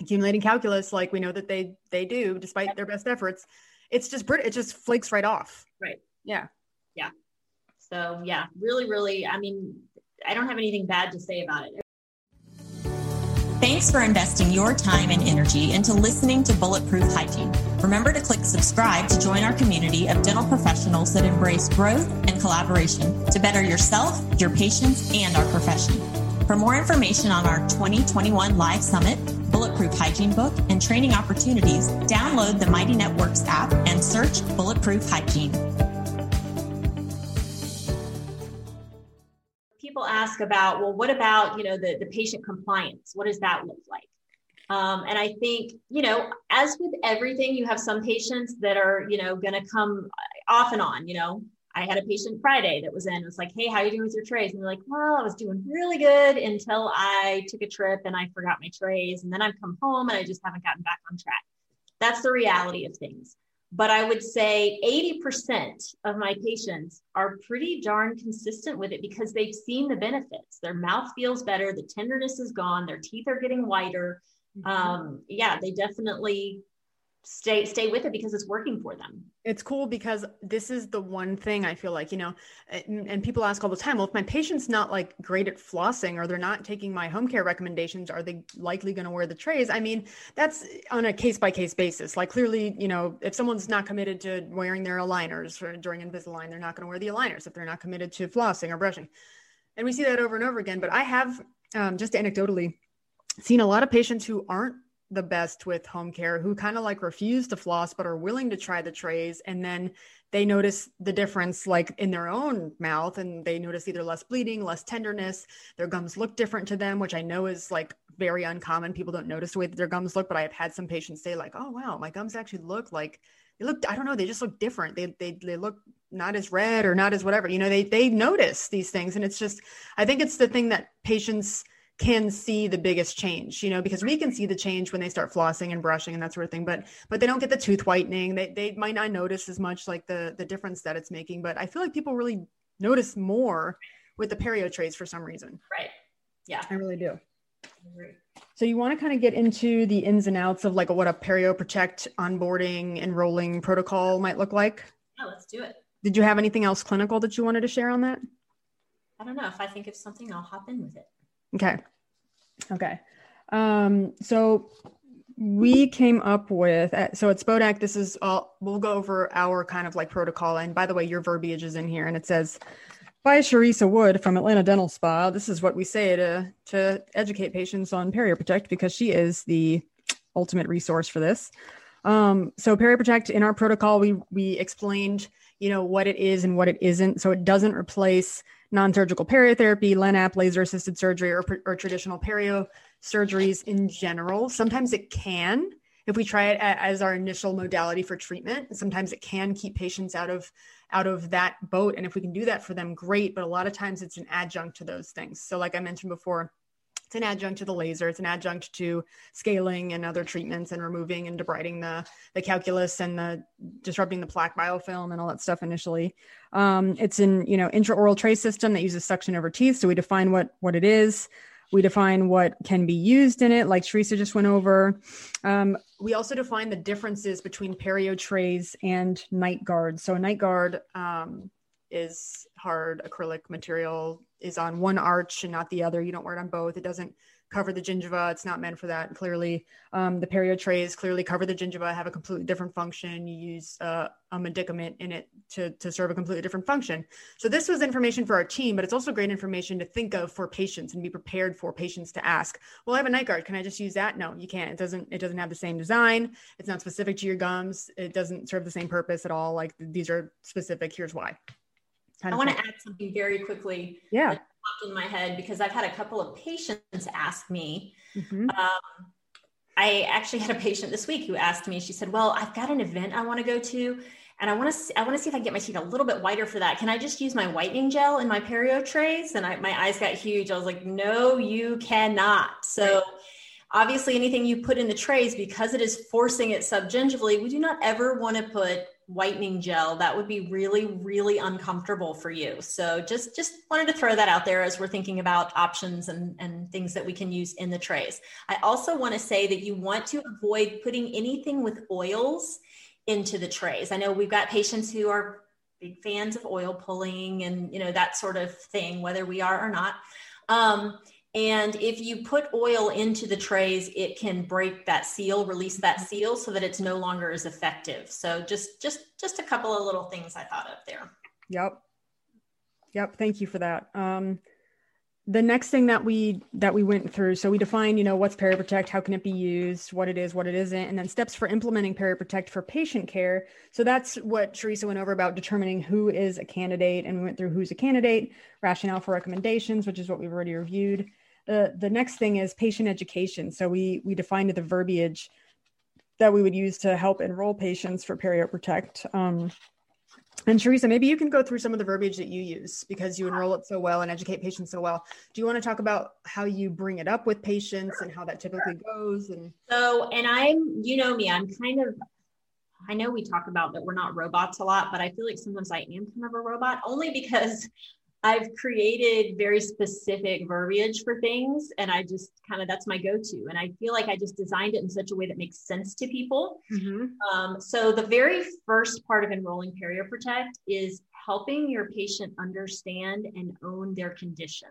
accumulating calculus like we know that they they do despite their best efforts it's just brittle it just flakes right off right yeah yeah so yeah, really, really, I mean, I don't have anything bad to say about it. Thanks for investing your time and energy into listening to Bulletproof Hygiene. Remember to click subscribe to join our community of dental professionals that embrace growth and collaboration to better yourself, your patients, and our profession. For more information on our 2021 Live Summit, Bulletproof Hygiene book, and training opportunities, download the Mighty Networks app and search Bulletproof Hygiene. people ask about, well, what about, you know, the, the patient compliance? What does that look like? Um, and I think, you know, as with everything, you have some patients that are, you know, going to come off and on. You know, I had a patient Friday that was in. It was like, hey, how are you doing with your trays? And they're like, well, I was doing really good until I took a trip and I forgot my trays, and then I've come home and I just haven't gotten back on track. That's the reality of things but I would say 80% of my patients are pretty darn consistent with it because they've seen the benefits. Their mouth feels better, the tenderness is gone, their teeth are getting whiter. Mm-hmm. Um, yeah, they definitely stay stay with it because it's working for them. It's cool because this is the one thing i feel like you know and, and, people ask all the time well if my patient's not like great at flossing or they're not taking my home care recommendations are they likely going to wear the trays? I mean that's on a case by case basis. Like clearly you know if someone's not committed to wearing their aligners for, during invisalign they're not going to wear the aligners if they're not committed to flossing or brushing. And we see that over and over again but i have um, just anecdotally seen a lot of patients who aren't the best with home care who kind of like refuse to floss but are willing to try the trays and then they notice the difference like in their own mouth and they notice either less bleeding less tenderness their gums look different to them which i know is like very uncommon. People don't notice the way that their gums look but i have had some patients say like oh wow my gums actually look like they look i don't know they just look different. They they, they look not as red or not as whatever. You know they they notice these things and it's just i think it's the thing that patients can see the biggest change you know because we can see the change when they start flossing and brushing and that sort of thing but but they don't get the tooth whitening. They, they might not notice as much like the the difference that it's making but i feel like people really notice more with the perio trays for some reason. Right. Yeah. I really do. So you want to kind of get into the ins and outs of like what a perio protect onboarding enrolling protocol might look like. Yeah let's do it. Did you have anything else clinical that you wanted to share on that? I don't know. If i think of something i'll hop in with it Okay. Okay. Um, so we came up with uh, so at Spodak, this is all we'll go over our kind of like protocol. And by the way, your verbiage is in here and it says by Teresa Wood from Atlanta Dental Spa. This is what we say to to educate patients on PerioProtect because she is the ultimate resource for this. Um, so PerioProtect in our protocol, we we explained you know what it is and what it isn't. So it doesn't replace non-surgical periotherapy, LANAP, laser-assisted surgery, or, or traditional perio surgeries in general. Sometimes it can, if we try it as our initial modality for treatment. Sometimes it can keep patients out of out of that boat, and if we can do that for them, great. But a lot of times it's an adjunct to those things. So, like I mentioned before, it's an adjunct to the laser. It's an adjunct to scaling and other treatments and removing and debriding the, the calculus and the disrupting the plaque biofilm and all that stuff initially. Um, it's an you know intraoral tray system that uses suction over teeth. So we define what what it is. We define what can be used in it, like Teresa just went over. Um, we also define the differences between perio trays and night guards. So a night guard um, is hard acrylic material is on one arch and not the other. You don't wear it on both. It doesn't cover the gingiva. It's not meant for that. Clearly, um, the perio trays clearly cover the gingiva, have a completely different function. You use uh, a medicament in it to, to serve a completely different function. So this was information for our team, but it's also great information to think of for patients and be prepared for patients to ask, well, I have a night guard. Can I just use that? No, you can't. It doesn't, it doesn't have the same design. It's not specific to your gums. It doesn't serve the same purpose at all. Like these are specific. Here's why. I want to add something very quickly. Yeah. popped in my head because I've had a couple of patients ask me. Mm-hmm. Um, I actually had a patient this week who asked me, she said, Well, I've got an event I want to go to. And I want to, I want to see if I can get my teeth a little bit whiter for that. Can I just use my whitening gel in my perio trays? And I, my eyes got huge. I was like, no, you cannot. So obviously anything you put in the trays, because it is forcing it subgingivally, we do not ever want to put whitening gel. That would be really, really uncomfortable for you. So just, just wanted to throw that out there as we're thinking about options and, and things that we can use in the trays. I also want to say that you want to avoid putting anything with oils into the trays. I know we've got patients who are big fans of oil pulling and you know that sort of thing, whether we are or not. Um, and if you put oil into the trays, it can break that seal, release that seal, so that it's no longer as effective. So just just just a couple of little things I thought of there. Yep. Yep. Thank you for that. Um, the next thing that we that we went through so we defined you know what's periprotect how can it be used what it is what it isn't and then steps for implementing periprotect for patient care. So that's what teresa went over about determining who is a candidate and we went through who's a candidate rationale for recommendations which is what we've already reviewed. The the next thing is patient education. So we we defined the verbiage that we would use to help enroll patients for perioprotect um, and Teresa, maybe you can go through some of the verbiage that you use because you enroll it so well and educate patients so well. Do you want to talk about how you bring it up with patients and how that typically goes? And so, and I'm, you know me, I'm kind of, I know we talk about that we're not robots a lot, but I feel like sometimes I am kind of a robot only because I've created very specific verbiage for things, and I just kind of that's my go-to. And I feel like I just designed it in such a way that makes sense to people. Mm-hmm. Um, so the very first part of enrolling PerioProtect is helping your patient understand and own their condition.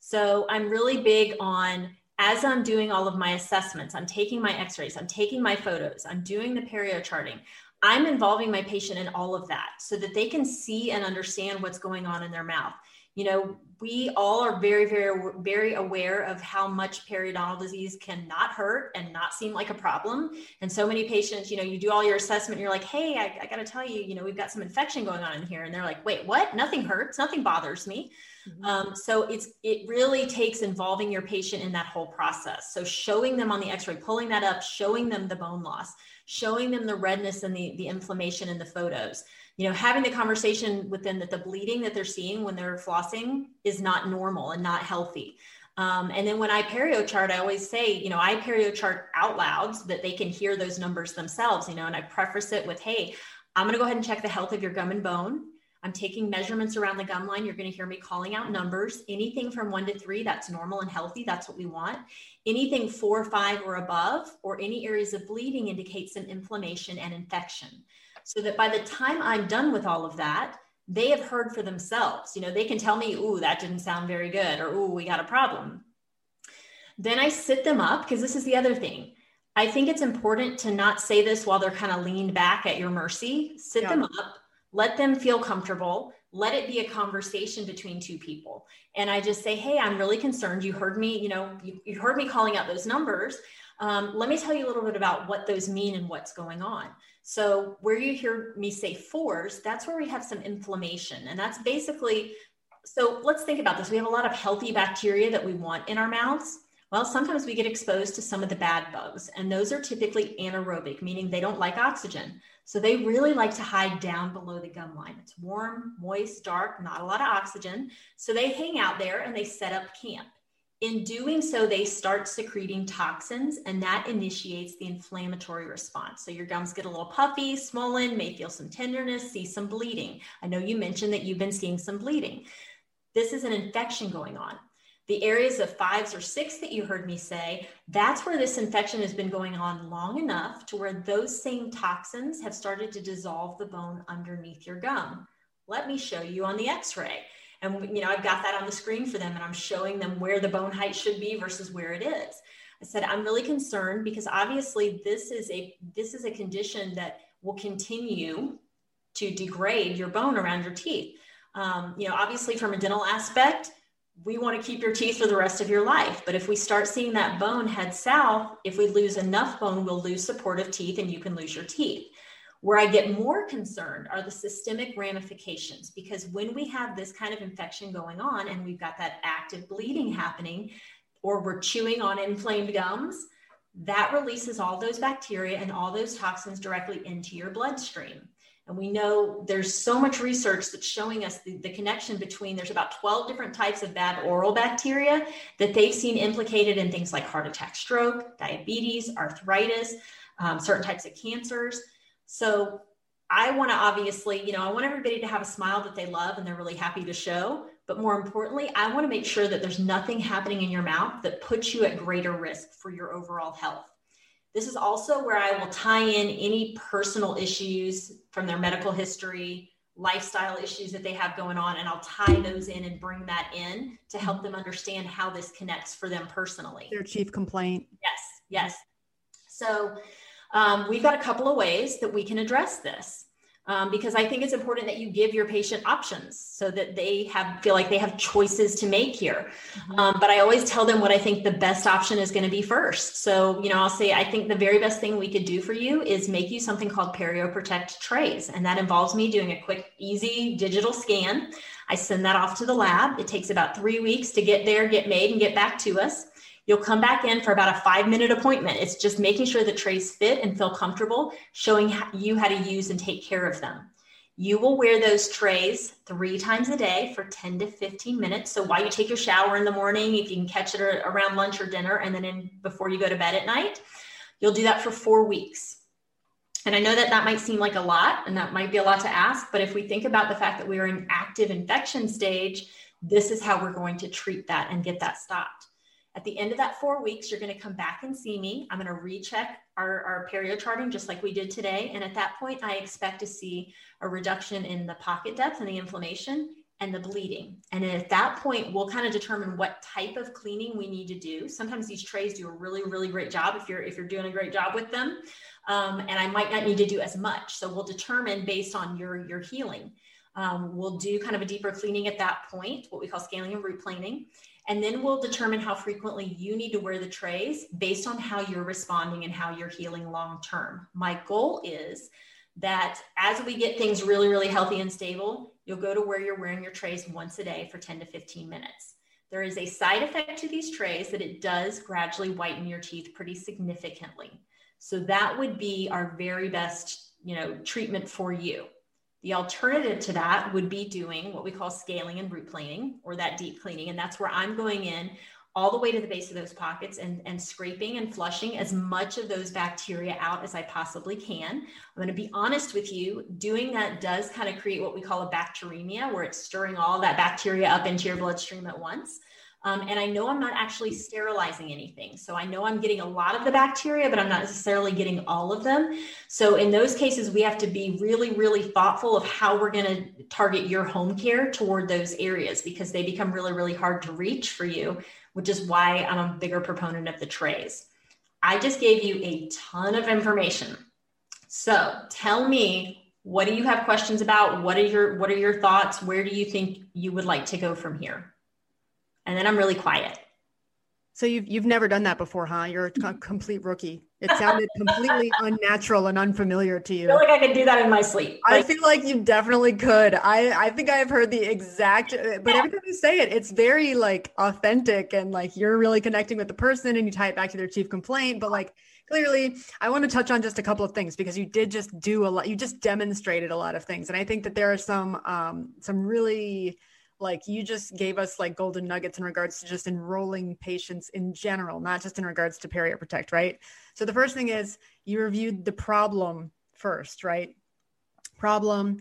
So I'm really big on as I'm doing all of my assessments, I'm taking my x-rays, I'm taking my photos, I'm doing the perio charting. I'm involving my patient in all of that so that they can see and understand what's going on in their mouth. You know, we all are very, very, very aware of how much periodontal disease can not hurt and not seem like a problem. And so many patients, you know, you do all your assessment, you're like, hey, I, I got to tell you, you know, we've got some infection going on in here. And they're like, wait, what? Nothing hurts, nothing bothers me. Mm-hmm. Um, so it's it really takes involving your patient in that whole process. So showing them on the X-ray, pulling that up, showing them the bone loss showing them the redness and the, the inflammation in the photos you know having the conversation with them that the bleeding that they're seeing when they're flossing is not normal and not healthy um, and then when i perio chart i always say you know i perio chart out loud so that they can hear those numbers themselves you know and i preface it with hey i'm going to go ahead and check the health of your gum and bone I'm taking measurements around the gum line. You're going to hear me calling out numbers. Anything from one to three, that's normal and healthy. That's what we want. Anything four, five, or above, or any areas of bleeding indicates some inflammation and infection. So that by the time I'm done with all of that, they have heard for themselves. You know, they can tell me, ooh, that didn't sound very good, or ooh, we got a problem. Then I sit them up because this is the other thing. I think it's important to not say this while they're kind of leaned back at your mercy. Sit yeah. them up let them feel comfortable. Let it be a conversation between two people. And i just say hey i'm really concerned. You heard me you know you, you heard me calling out those numbers. Um, let me tell you a little bit about what those mean and what's going on. So where you hear me say fours that's where we have some inflammation. And that's basically so let's think about this. We have a lot of healthy bacteria that we want in our mouths. Well, sometimes we get exposed to some of the bad bugs, and those are typically anaerobic, meaning they don't like oxygen. So they really like to hide down below the gum line. It's warm, moist, dark, not a lot of oxygen. So they hang out there and they set up camp. In doing so, they start secreting toxins, and that initiates the inflammatory response. So your gums get a little puffy, swollen, may feel some tenderness, see some bleeding. I know you mentioned that you've been seeing some bleeding. This is an infection going on the areas of fives or six that you heard me say, that's where this infection has been going on long enough to where those same toxins have started to dissolve the bone underneath your gum. Let me show you on the x-ray. And you know, I've got that on the screen for them and I'm showing them where the bone height should be versus where it is. I said, I'm really concerned because obviously this is a this is a condition that will continue to degrade your bone around your teeth. Um, you know, obviously from a dental aspect, we want to keep your teeth for the rest of your life. But if we start seeing that bone head south, if we lose enough bone, we'll lose supportive teeth and you can lose your teeth. Where I get more concerned are the systemic ramifications because when we have this kind of infection going on and we've got that active bleeding happening, or we're chewing on inflamed gums, that releases all those bacteria and all those toxins directly into your bloodstream. And we know there's so much research that's showing us the, the, connection between there's about 12 different types of bad oral bacteria that they've seen implicated in things like heart attack, stroke, diabetes, arthritis, um, certain types of cancers. So I want to obviously, you know, I want everybody to have a smile that they love and they're really happy to show. But more importantly, I want to make sure that there's nothing happening in your mouth that puts you at greater risk for your overall health. This is also where I will tie in any personal issues from their medical history, lifestyle issues that they have going on, and I'll tie those in and bring that in to help them understand how this connects for them personally. Their chief complaint. Yes, yes. So um, we've got a couple of ways that we can address this um, because I think it's important that you give your patient options so that they have feel like they have choices to make here. Mm-hmm. Um, but I always tell them what I think the best option is going to be first. So you know, I'll say I think the very best thing we could do for you is make you something called PerioProtect trays, and that involves me doing a quick, easy digital scan. I send that off to the lab. It takes about three weeks to get there, get made, and get back to us. You'll come back in for about a five minute appointment. It's just making sure the trays fit and feel comfortable, showing you how to use and take care of them. You will wear those trays three times a day for 10 to 15 minutes. So while you take your shower in the morning, if you can catch it around lunch or dinner, and then in before you go to bed at night, you'll do that for four weeks. And I know that that might seem like a lot and that might be a lot to ask, but if we think about the fact that we are in active infection stage, this is how we're going to treat that and get that stopped. At the end of that four weeks, you're going to come back and see me. I'm going to recheck our, our perio charting just like we did today. And at that point, I expect to see a reduction in the pocket depth and the inflammation and the bleeding. And at that point, we'll kind of determine what type of cleaning we need to do. Sometimes these trays do a really, really great job if you're if you're doing a great job with them. Um, and I might not need to do as much. So we'll determine based on your your healing. Um, we'll do kind of a deeper cleaning at that point, what we call scaling and root planing. And then we'll determine how frequently you need to wear the trays based on how you're responding and how you're healing long term. My goal is that as we get things really, really healthy and stable, you'll go to where you're wearing your trays once a day for 10 to 15 minutes. There is a side effect to these trays that it does gradually whiten your teeth pretty significantly. So that would be our very best, you know, treatment for you. The alternative to that would be doing what we call scaling and root planing or that deep cleaning. And that's where I'm going in all the way to the base of those pockets and, and scraping and flushing as much of those bacteria out as I possibly can. I'm going to be honest with you, doing that does kind of create what we call a bacteremia, where it's stirring all that bacteria up into your bloodstream at once. Um, and I know I'm not actually sterilizing anything. So I know I'm getting a lot of the bacteria, but I'm not necessarily getting all of them. So in those cases, we have to be really, really thoughtful of how we're going to target your home care toward those areas because they become really, really hard to reach for you, which is why I'm a bigger proponent of the trays. I just gave you a ton of information. So tell me, what do you have questions about? What are your what are your thoughts? Where do you think you would like to go from here? And then I'm really quiet. So you've you've never done that before, huh? You're a complete rookie. It sounded completely unnatural and unfamiliar to you. I feel like I could do that in my sleep. Like, I feel like you definitely could. I I think I have heard the exact, but every time you say it, it's very like authentic and like you're really connecting with the person and you tie it back to their chief complaint. But like clearly, I want to touch on just a couple of things because you did just do a lot. You just demonstrated a lot of things, and I think that there are some um some really like you just gave us like golden nuggets in regards to just enrolling patients in general not just in regards to perio protect right? So the first thing is you reviewed the problem first right? Problem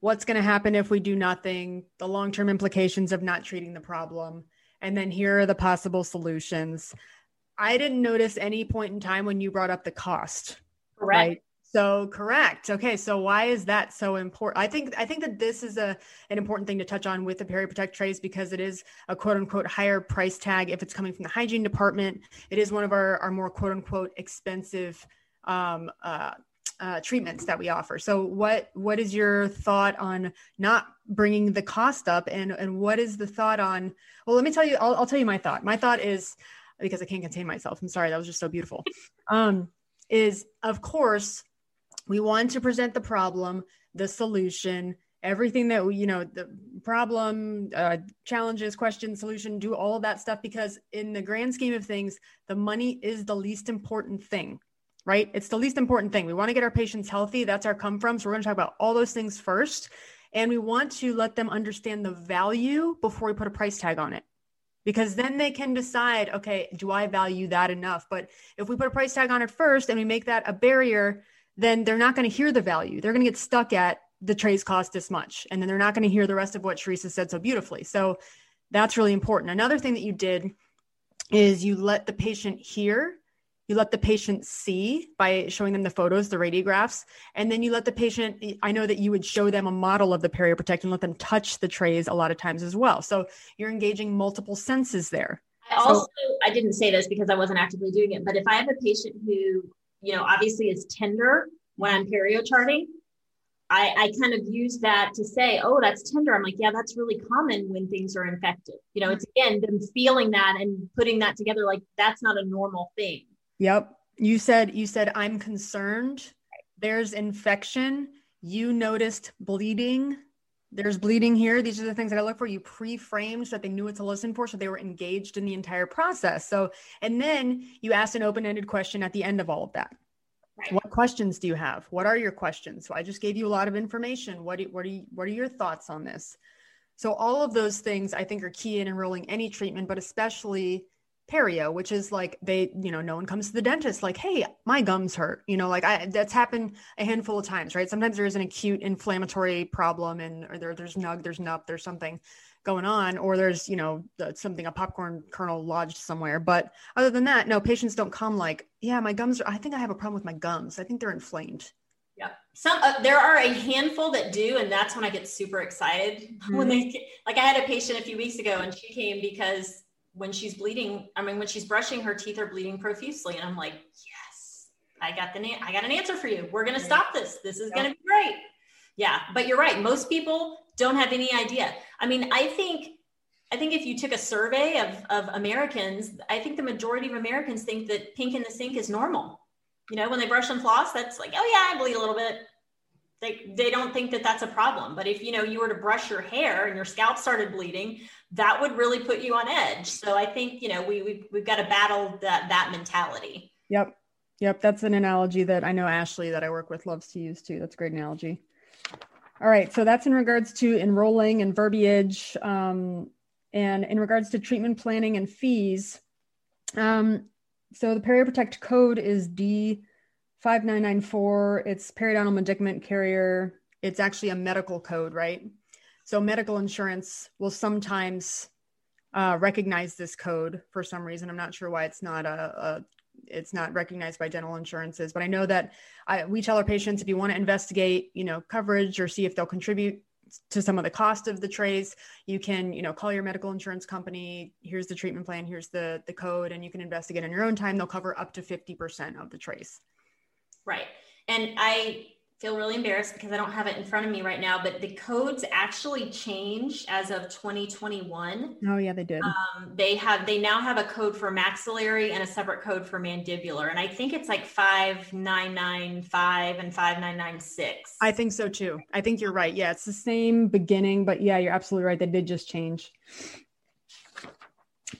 what's going to happen if we do nothing? The long-term implications of not treating the problem. And then here are the possible solutions. I didn't notice any point in time when you brought up the cost Correct. right so correct. Okay, so why is that so important? I think I think that this is a an important thing to touch on with the Perio Protect trays because it is a quote unquote higher price tag if it's coming from the hygiene department. It is one of our our more quote unquote expensive um, uh, uh, treatments that we offer. So what what is your thought on not bringing the cost up, and and what is the thought on? Well, let me tell you. I'll, I'll tell you my thought. My thought is because I can't contain myself. I'm sorry. That was just so beautiful. Um, is of course we want to present the problem, the solution, everything that we, you know, the problem, uh, challenges, question, solution, do all that stuff because in the grand scheme of things, the money is the least important thing, right? It's the least important thing. We want to get our patients healthy. That's our come from. So we're going to talk about all those things first. And we want to let them understand the value before we put a price tag on it because then they can decide okay do i value that enough but if we put a price tag on it first and we make that a barrier then they're not going to hear the value. They're going to get stuck at the trays cost this much and then they're not going to hear the rest of what teresa said so beautifully. So that's really important. Another thing that you did is you let the patient hear you let the patient see by showing them the photos the radiographs and then you let the patient i know that you would show them a model of the PerioProtect and let them touch the trays a lot of times as well. So you're engaging multiple senses there. I also so, i didn't say this because i wasn't actively doing it but if i have a patient who you know obviously is tender when i'm perio charting I, I kind of use that to say, oh, that's tender. I'm like, yeah, that's really common when things are infected. You know, it's mm-hmm. again them feeling that and putting that together. Like that's not a normal thing. Yep. You said you said I'm concerned. There's infection. You noticed bleeding. There's bleeding here. These are the things that I look for. You pre-framed so that they knew what to listen for, so they were engaged in the entire process. So, and then you asked an open-ended question at the end of all of that. Right. What questions do you have? What are your questions? So I just gave you a lot of information. What do, what are you, what are your thoughts on this? So all of those things I think are key in enrolling any treatment, but especially perio which is like they you know no one comes to the dentist like hey my gums hurt. You know like i that's happened a handful of times right? Sometimes there is an acute inflammatory problem and or there, there's nug there's nup there's something going on or there's you know something a popcorn kernel lodged somewhere. But other than that no patients don't come like yeah my gums are, i think i have a problem with my gums. I think they're inflamed. Yeah. Some uh, there are a handful that do and that's when i get super excited. Mm-hmm. when they like i had a patient a few weeks ago and she came because when she's bleeding, I mean, when she's brushing, her teeth are bleeding profusely. And I'm like, yes, I got the, na- I got an answer for you. We're going to stop this. This is going to be great. Yeah. But you're right. Most people don't have any idea. I mean, I think, I think if you took a survey of, of Americans, I think the majority of Americans think that pink in the sink is normal. You know, when they brush and floss, that's like, oh yeah, I bleed a little bit they they don't think that that's a problem. But if you know you were to brush your hair and your scalp started bleeding that would really put you on edge. So i think you know we we've, we've got to battle that that mentality. Yep. Yep. That's an analogy that i know ashley that i work with loves to use too. That's a great analogy. All right. So that's in regards to enrolling and verbiage um, and in regards to treatment planning and fees. Um, so the PerioProtect code is d 5994, it's periodontal medicament carrier. It's actually a medical code, right? So medical insurance will sometimes uh, recognize this code for some reason. I'm not sure why it's not a, a it's not recognized by dental insurances, but I know that I, we tell our patients if you want to investigate, you know, coverage or see if they'll contribute to some of the cost of the trays, you can, you know, call your medical insurance company. Here's the treatment plan. Here's the the code, and you can investigate on your own time. They'll cover up to 50% of the trays. Right. And I feel really embarrassed because I don't have it in front of me right now, but the codes actually changed as of 2021. Oh yeah, they did. Um, they have they now have a code for maxillary and a separate code for mandibular, and I think it's like five nine nine five and five nine nine six. I think so too. I think you're right. Yeah, it's the same beginning, but yeah, you're absolutely right. They did just change.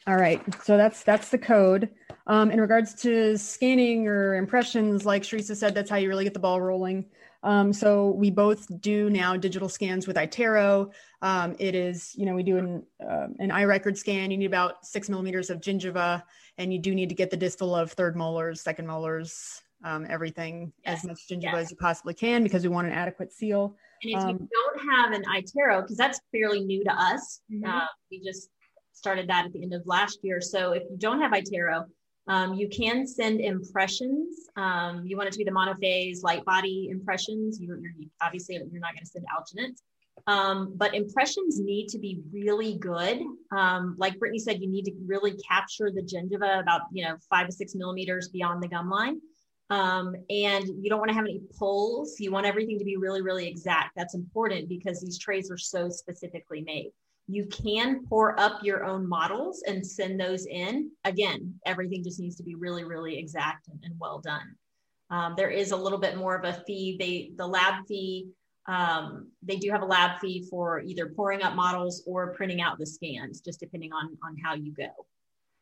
All right, so that's that's the code. Um, in regards to scanning or impressions, like Teresa said, that's how you really get the ball rolling. Um, so we both do now digital scans with iTero. Um, it is, you know, we do an, uh, an iRecord scan. You need about six millimeters of gingiva, and you do need to get the distal of third molars, second molars, um, everything yes. as much gingiva yes. as you possibly can because we want an adequate seal. And if you um, don't have an iTero, because that's fairly new to us, mm-hmm. uh, we just started that at the end of last year. So if you don't have iTero, um, you can send impressions. Um, you want it to be the monophase light body impressions. You, are obviously you're not going to send alginate, um, but impressions need to be really good. Um, like Brittany said, you need to really capture the gingiva about you know five to six millimeters beyond the gum line. Um, and you don't want to have any pulls. You want everything to be really, really exact. That's important because these trays are so specifically made. You can pour up your own models and send those in. Again, everything just needs to be really, really exact and, and well done. Um, there is a little bit more of a fee. They the lab fee um, they do have a lab fee for either pouring up models or printing out the scans, just depending on on how you go.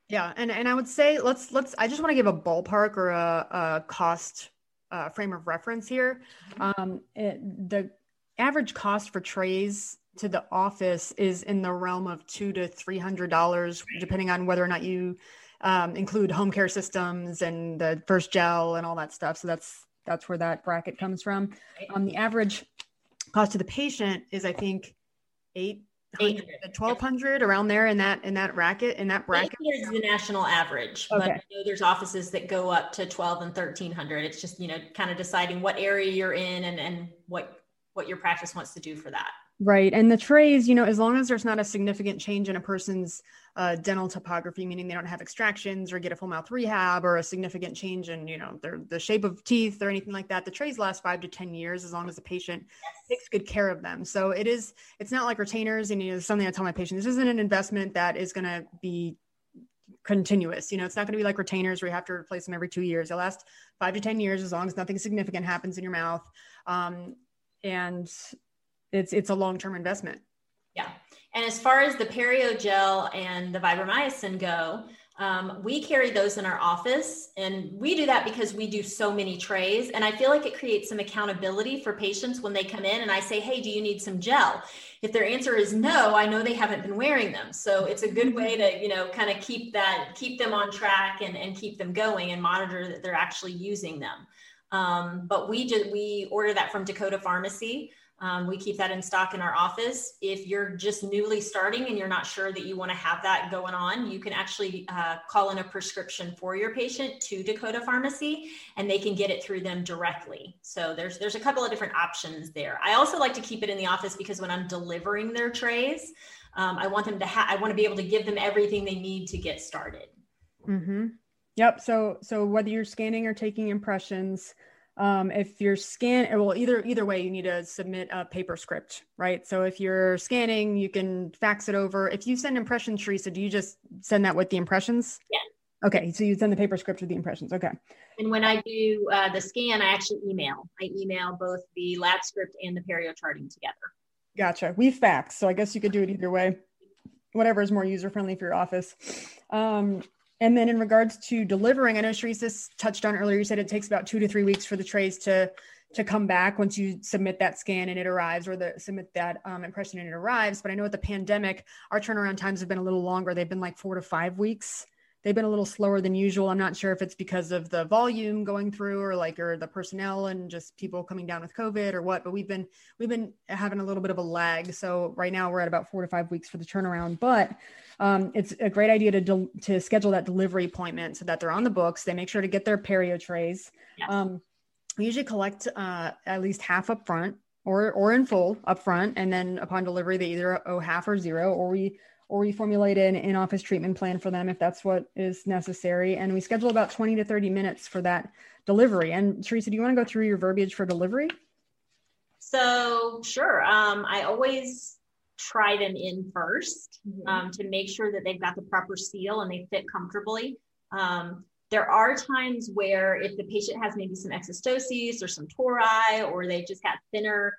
Yeah, and and I would say let's let's. I just want to give a ballpark or a, a cost uh, frame of reference here. Um, it, the average cost for trays to the office is in the realm of two to three hundred dollars, depending on whether or not you um, include home care systems and the first gel and all that stuff. So that's that's where that bracket comes from. Um, the average cost to the patient is, I think, eight hundred to twelve hundred around there in that in that bracket in that bracket. Is the national average, okay. but I know there's offices that go up to twelve and thirteen hundred. It's just you know kind of deciding what area you're in and and what what your practice wants to do for that. Right. And the trays, you know, as long as there's not a significant change in a person's uh, dental topography, meaning they don't have extractions or get a full mouth rehab or a significant change in, you know, their the shape of teeth or anything like that, the trays last five to 10 years as long as the patient takes good care of them. So it is, it's not like retainers. And you know, something I tell my patients, this isn't an investment that is going to be continuous. You know, it's not going to be like retainers where you have to replace them every two years. They last five to 10 years as long as nothing significant happens in your mouth. Um, and it's it's a long-term investment. Yeah. And as far as the perio gel and the vibramycin go um, we carry those in our office and we do that because we do so many trays and i feel like it creates some accountability for patients when they come in and i say hey do you need some gel? If their answer is no i know they haven't been wearing them. So it's a good way to you know kind of keep that keep them on track and, and keep them going and monitor that they're actually using them um, but we we order that from dakota pharmacy um, we keep that in stock in our office. If you're just newly starting and you're not sure that you want to have that going on, you can actually uh, call in a prescription for your patient to Dakota Pharmacy, and they can get it through them directly. So there's there's a couple of different options there. I also like to keep it in the office because when I'm delivering their trays, um, I want them to have I want to be able to give them everything they need to get started. Mm-hmm. Yep. So so whether you're scanning or taking impressions um, if you're scan well either either way you need to submit a paper script right? So if you're scanning you can fax it over. If you send impressions teresa do you just send that with the impressions? Yeah. Okay so you send the paper script with the impressions okay. And when i do uh, the scan i actually email. I email both the lab script and the perio charting together. Gotcha. We fax so i guess you could do it either way. Whatever is more user friendly for your office. Um, and then in regards to delivering, I know Teresa touched on earlier, you said it takes about two to three weeks for the trays to to come back once you submit that scan and it arrives or the submit that um, impression and it arrives. But I know with the pandemic, our turnaround times have been a little longer. They've been like four to five weeks they've been a little slower than usual. I'm not sure if it's because of the volume going through or like or the personnel and just people coming down with COVID or what, but we've been we've been having a little bit of a lag. So right now we're at about four to five weeks for the turnaround, but um, it's a great idea to del- to schedule that delivery appointment so that they're on the books. They make sure to get their perio trays. Yes. Um, we usually collect uh, at least half up front or or in full up front, and then upon delivery they either owe half or zero, or we or we formulate an in-office treatment plan for them if that's what is necessary. And we schedule about 20 to 30 minutes for that delivery. And Teresa, do you want to go through your verbiage for delivery? So sure. Um, I always try them in 1st mm-hmm. um, to make sure that they've got the proper seal and they fit comfortably. Um, there are times where if the patient has maybe some exostoses or some tori or they've just got thinner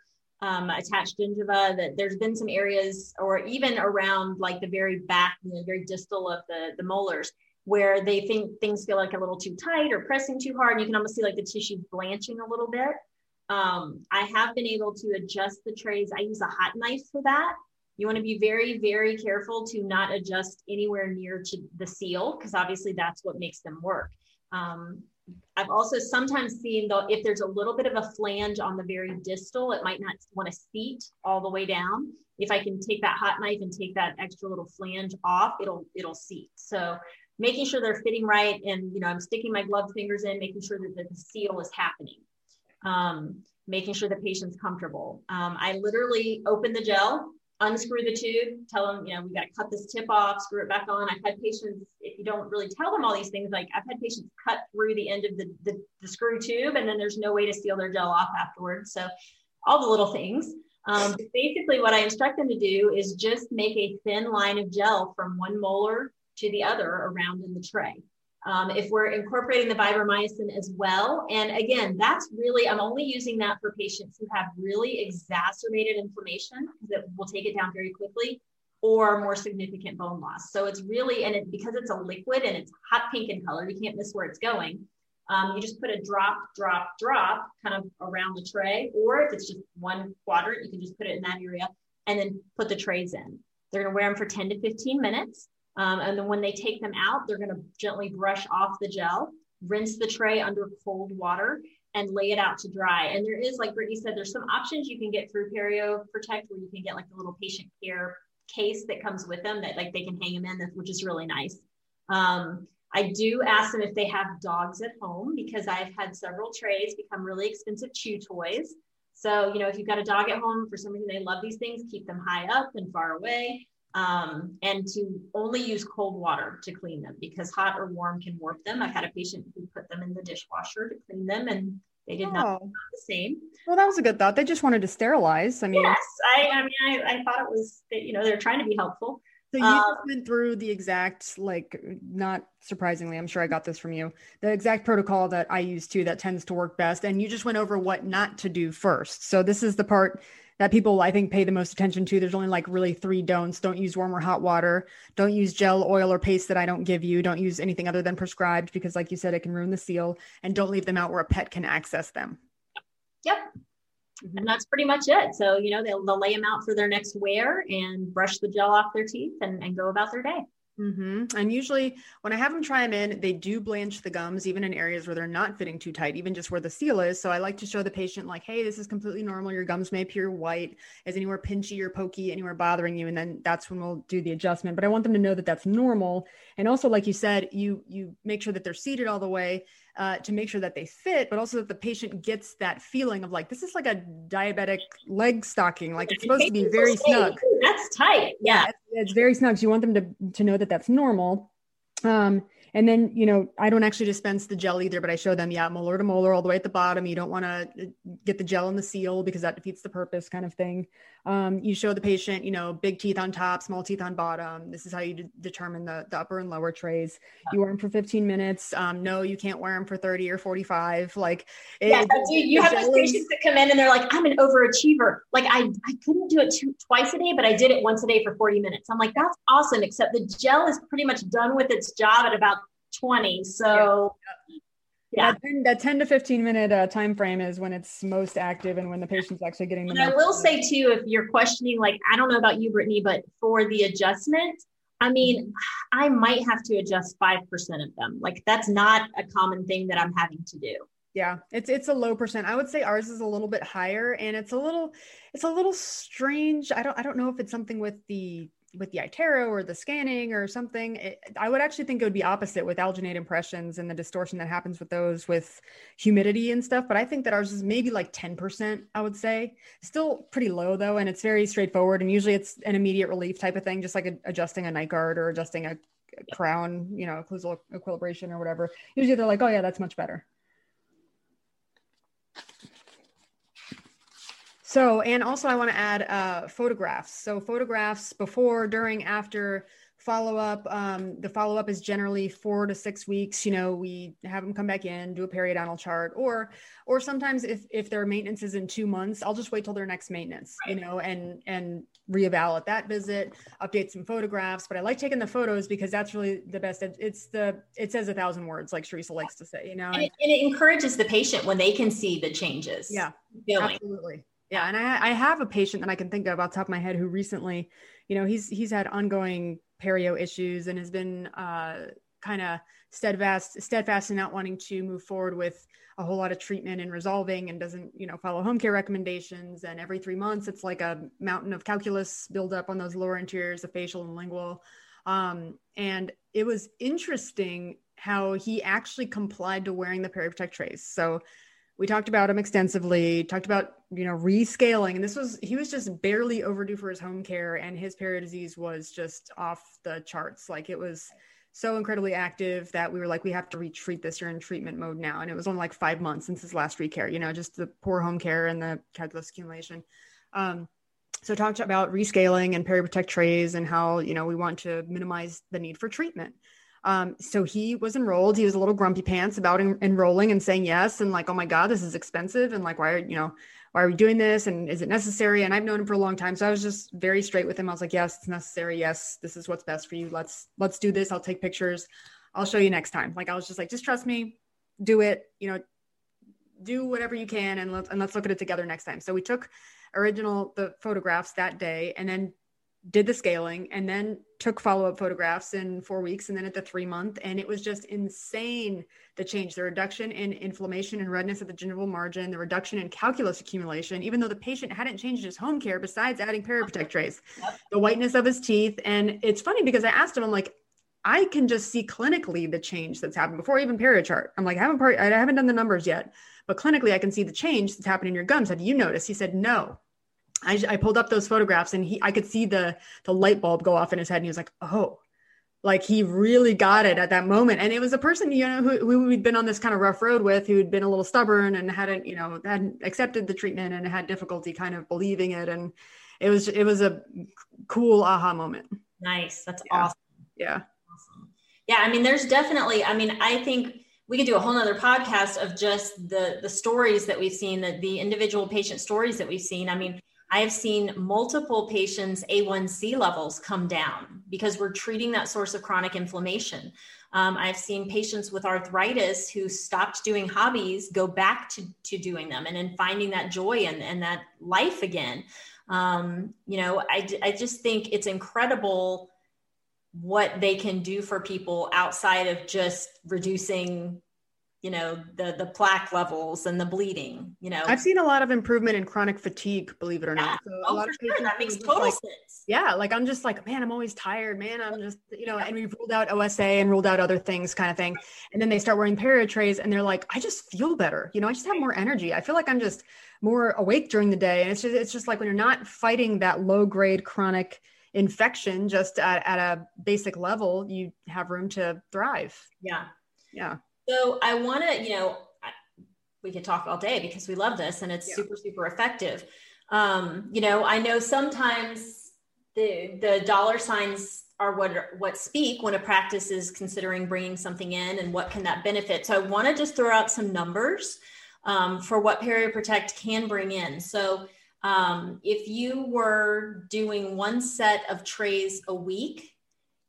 um, attached gingiva that there's been some areas or even around like the very back you know, very distal of the, the molars where they think things feel like a little too tight or pressing too hard and you can almost see like the tissue blanching a little bit. Um, i have been able to adjust the trays. I use a hot knife for that. You want to be very very careful to not adjust anywhere near to the seal because obviously that's what makes them work. Um, I've also sometimes seen though if there's a little bit of a flange on the very distal, it might not want to seat all the way down. If I can take that hot knife and take that extra little flange off, it'll it'll seat. So making sure they're fitting right, and you know I'm sticking my gloved fingers in, making sure that the seal is happening. Um, making sure the patient's comfortable. Um, I literally open the gel, unscrew the tube, tell them, you know, we got to cut this tip off, screw it back on. I've had patients, if you don't really tell them all these things, like I've had patients cut through the end of the, the, the screw tube and then there's no way to seal their gel off afterwards. So all the little things. Um, basically, what I instruct them to do is just make a thin line of gel from one molar to the other around in the tray. Um, if we're incorporating the vibramycin as well, and again, that's really, I'm only using that for patients who have really exacerbated inflammation because it will take it down very quickly or more significant bone loss. So it's really, and it, because it's a liquid and it's hot pink in color, you can't miss where it's going. Um, you just put a drop, drop, drop kind of around the tray, or if it's just one quadrant, you can just put it in that area and then put the trays in. They're going to wear them for 10 to 15 minutes. Um, and then when they take them out, they're going to gently brush off the gel, rinse the tray under cold water, and lay it out to dry. And there is, like Brittany said, there's some options you can get through Perio Protect where you can get like the little patient care case that comes with them that like they can hang them in, which is really nice. Um, I do ask them if they have dogs at home because I've had several trays become really expensive chew toys. So, you know, if you've got a dog at home, for some reason they love these things, keep them high up and far away. Um, and to only use cold water to clean them because hot or warm can warp them. I've had a patient who put them in the dishwasher to clean them and they did oh. not the same. Well, that was a good thought. They just wanted to sterilize. I mean, yes, I, I mean, I, I thought it was, you know, they're trying to be helpful. So you um, went through the exact, like, not surprisingly, I'm sure I got this from you, the exact protocol that I use too that tends to work best. And you just went over what not to do first. So this is the part that people I think pay the most attention to. There's only like really three don'ts. Don't use warm or hot water. Don't use gel, oil, or paste that I don't give you. Don't use anything other than prescribed because, like you said, it can ruin the seal. And don't leave them out where a pet can access them. Yep. Mm-hmm. And that's pretty much it. So, you know, they'll, they'll lay them out for their next wear and brush the gel off their teeth and, and go about their day. Mm-hmm. And usually, when I have them try them in, they do blanch the gums, even in areas where they're not fitting too tight, even just where the seal is. So I like to show the patient, like, hey, this is completely normal. Your gums may appear white. Is anywhere pinchy or pokey, anywhere bothering you? And then that's when we'll do the adjustment. But I want them to know that that's normal. And also, like you said, you you make sure that they're seated all the way uh, to make sure that they fit, but also that the patient gets that feeling of like this is like a diabetic leg stocking, like it's supposed to be very snug. That's tight. Yeah, it's, it's very snug. So you want them to to know that that's normal. Um, and then, you know, I don't actually dispense the gel either, but I show them, yeah, molar to molar all the way at the bottom. You don't want to uh, get the gel in the seal because that defeats the purpose kind of thing. Um, you show the patient, you know, big teeth on top, small teeth on bottom. This is how you de- determine the, the upper and lower trays. You wear them for 15 minutes. Um, no, you can't wear them for 30 or 45. Like, it, yeah, dude, you have those patients that come in and they're like, I'm an overachiever. Like, I, I couldn't do it two, twice a day, but I did it once a day for 40 minutes. I'm like, that's awesome. Except the gel is pretty much done with its job at about 20. So, yeah. yeah. That, 10, that 10 to 15 minute uh, time frame is when it's most active and when the patient's actually getting the and I will say too, if you're questioning, like, I don't know about you, Brittany, but for the adjustment, I mean, I might have to adjust 5% of them. Like, that's not a common thing that I'm having to do. Yeah, it's it's a low percent. I would say ours is a little bit higher and it's a little it's a little strange. I don't I don't know if it's something with the with the iTero or the scanning or something. It, I would actually think it would be opposite with alginate impressions and the distortion that happens with those with humidity and stuff. But I think that ours is maybe like 10%, I would say. Still pretty low though. And it's very straightforward. And usually it's an immediate relief type of thing, just like a, adjusting a night guard or adjusting a, a crown, you know, occlusal equilibration or whatever. Usually they're like, oh yeah, that's much better. So, and also I want to add uh, photographs. So, photographs before, during, after follow up. Um, the follow up is generally four to six weeks. You know, we have them come back in, do a periodontal chart, or, or sometimes if if their maintenance is in two months, I'll just wait till their next maintenance. Right. You know, and and reeval at that visit, update some photographs. But I like taking the photos because that's really the best. It's the it says a thousand words, like Teresa likes to say. You know, and it, and it encourages the patient when they can see the changes. Yeah, absolutely yeah and I, I have a patient that i can think of off top of my head who recently you know he's he's had ongoing perio issues and has been uh, kind of steadfast steadfast in not wanting to move forward with a whole lot of treatment and resolving and doesn't you know follow home care recommendations. And every three months it's like a mountain of calculus build up on those lower anteriors the facial and lingual. Um, and it was interesting how he actually complied to wearing the periprotect trays. So we talked about him extensively talked about you know rescaling and this was he was just barely overdue for his home care and his perio disease was just off the charts. Like it was so incredibly active that we were like we have to retreat this you're in treatment mode now. And it was only like five months since his last recare you know just the poor home care and the calculus accumulation. Um, so talked about rescaling and periprotect trays and how you know we want to minimize the need for treatment Um, so he was enrolled. He was a little grumpy pants about en- enrolling and saying yes, and like, oh my god, this is expensive, and like, why are you know, why are we doing this, and is it necessary? And I've known him for a long time, so I was just very straight with him. I was like, yes, it's necessary. Yes, this is what's best for you. Let's let's do this. I'll take pictures. I'll show you next time. Like I was just like, just trust me, do it. You know, do whatever you can, and let's and let's look at it together next time. So we took original the photographs that day, and then did the scaling and then took follow-up photographs in four weeks and then at the three month and it was just insane the change the reduction in inflammation and redness at the gingival margin the reduction in calculus accumulation even though the patient hadn't changed his home care besides adding periprotect trays the whiteness of his teeth and it's funny because i asked him i'm like I can just see clinically the change that's happened before even chart. I'm like, I haven't, part- I haven't done the numbers yet, but clinically I can see the change that's happening in your gums. Have you noticed? He said, no. I, I pulled up those photographs and he, I could see the, the light bulb go off in his head. And he was like, oh, like he really got it at that moment. And it was a person, you know, who, who we'd been on this kind of rough road with, who'd been a little stubborn and hadn't, you know, hadn't accepted the treatment and had difficulty kind of believing it. And it was, it was a cool aha moment. Nice. That's yeah. awesome. Yeah. Yeah, I mean, there's definitely, I mean, I think we could do a whole nother podcast of just the the stories that we've seen, that the individual patient stories that we've seen. I mean, I have seen multiple patients' A1C levels come down because we're treating that source of chronic inflammation. Um, I've seen patients with arthritis who stopped doing hobbies go back to, to doing them and then finding that joy and, and that life again. Um, you know, I, I just think it's incredible what they can do for people outside of just reducing you know the the plaque levels and the bleeding you know? I've seen a lot of improvement in chronic fatigue believe it or yeah. not so oh, a lot of sure. that makes total like, sense. Yeah like i'm just like man i'm always tired. Man i'm just you know and we've ruled out osa and ruled out other things kind of thing. And then they start wearing perio trays and they're like i just feel better. You know i just have more energy. I feel like i'm just more awake during the day. And it's just it's just like when you're not fighting that low grade chronic infection just at, at a basic level you have room to thrive. Yeah. Yeah so i want to you know we could talk all day because we love this and it's yeah. super super effective. Um, you know i know sometimes the the dollar signs are what what speak when a practice is considering bringing something in and what can that benefit. So i want to just throw out some numbers um, for what perioprotect can bring in. So um, if you were doing one set of trays a week,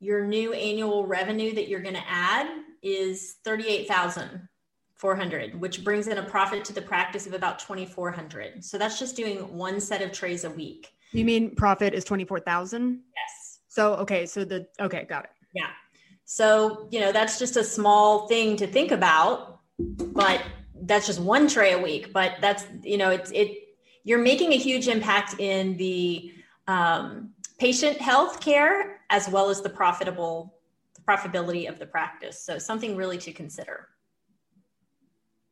your new annual revenue that you're going to add is 38,400, which brings in a profit to the practice of about 2,400. So that's just doing one set of trays a week. You mean profit is 24,000? Yes. So, okay. So the, okay, got it. Yeah. So, you know, that's just a small thing to think about, but that's just one tray a week. But that's, you know, it's, it, you're making a huge impact in the um, patient health care as well as the profitable profitability of the practice. So something really to consider.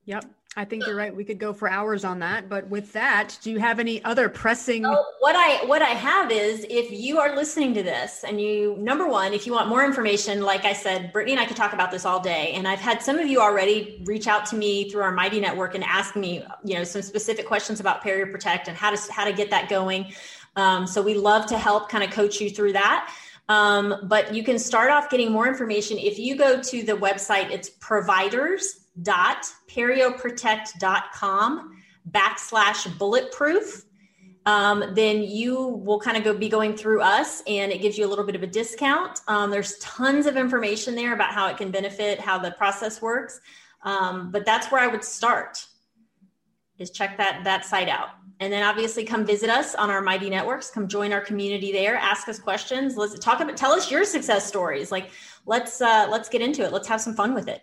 Yep. I think you're right. We could go for hours on that. But with that, do you have any other pressing? So what I what I have is if you are listening to this and you number one, if you want more information, like I said, Brittany and I could talk about this all day. And I've had some of you already reach out to me through our Mighty Network and ask me, you know, some specific questions about Perio Protect and how to how to get that going. Um, so we love to help kind of coach you through that. Um, but you can start off getting more information if you go to the website. It's providers perioprotect.com backslash bulletproof. Um, then you will kind of go be going through us and it gives you a little bit of a discount. Um, there's tons of information there about how it can benefit how the process works. Um, but that's where i would start is check that that site out and then obviously come visit us on our mighty networks come join our community there ask us questions let's talk about tell us your success stories like let's uh, let's get into it let's have some fun with it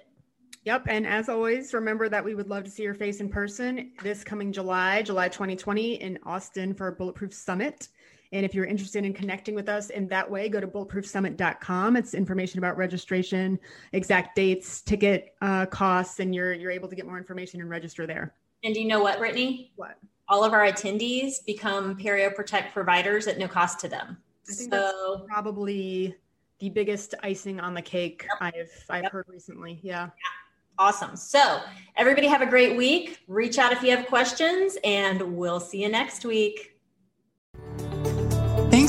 Yep. And as always, remember that we would love to see your face in person this coming July, July 2020 in Austin for Bulletproof Summit. And if you're interested in connecting with us in that way, go to bulletproofsummit.com. It's information about registration, exact dates, ticket uh, costs, and you're you're able to get more information and register there. And do you know what, Brittany? What? All of our attendees become Perio Protect providers at no cost to them. I think so, that's probably the biggest icing on the cake yep. I've I've yep. heard recently. Yeah. yeah. Awesome. So, everybody have a great week. Reach out if you have questions, and we'll see you next week.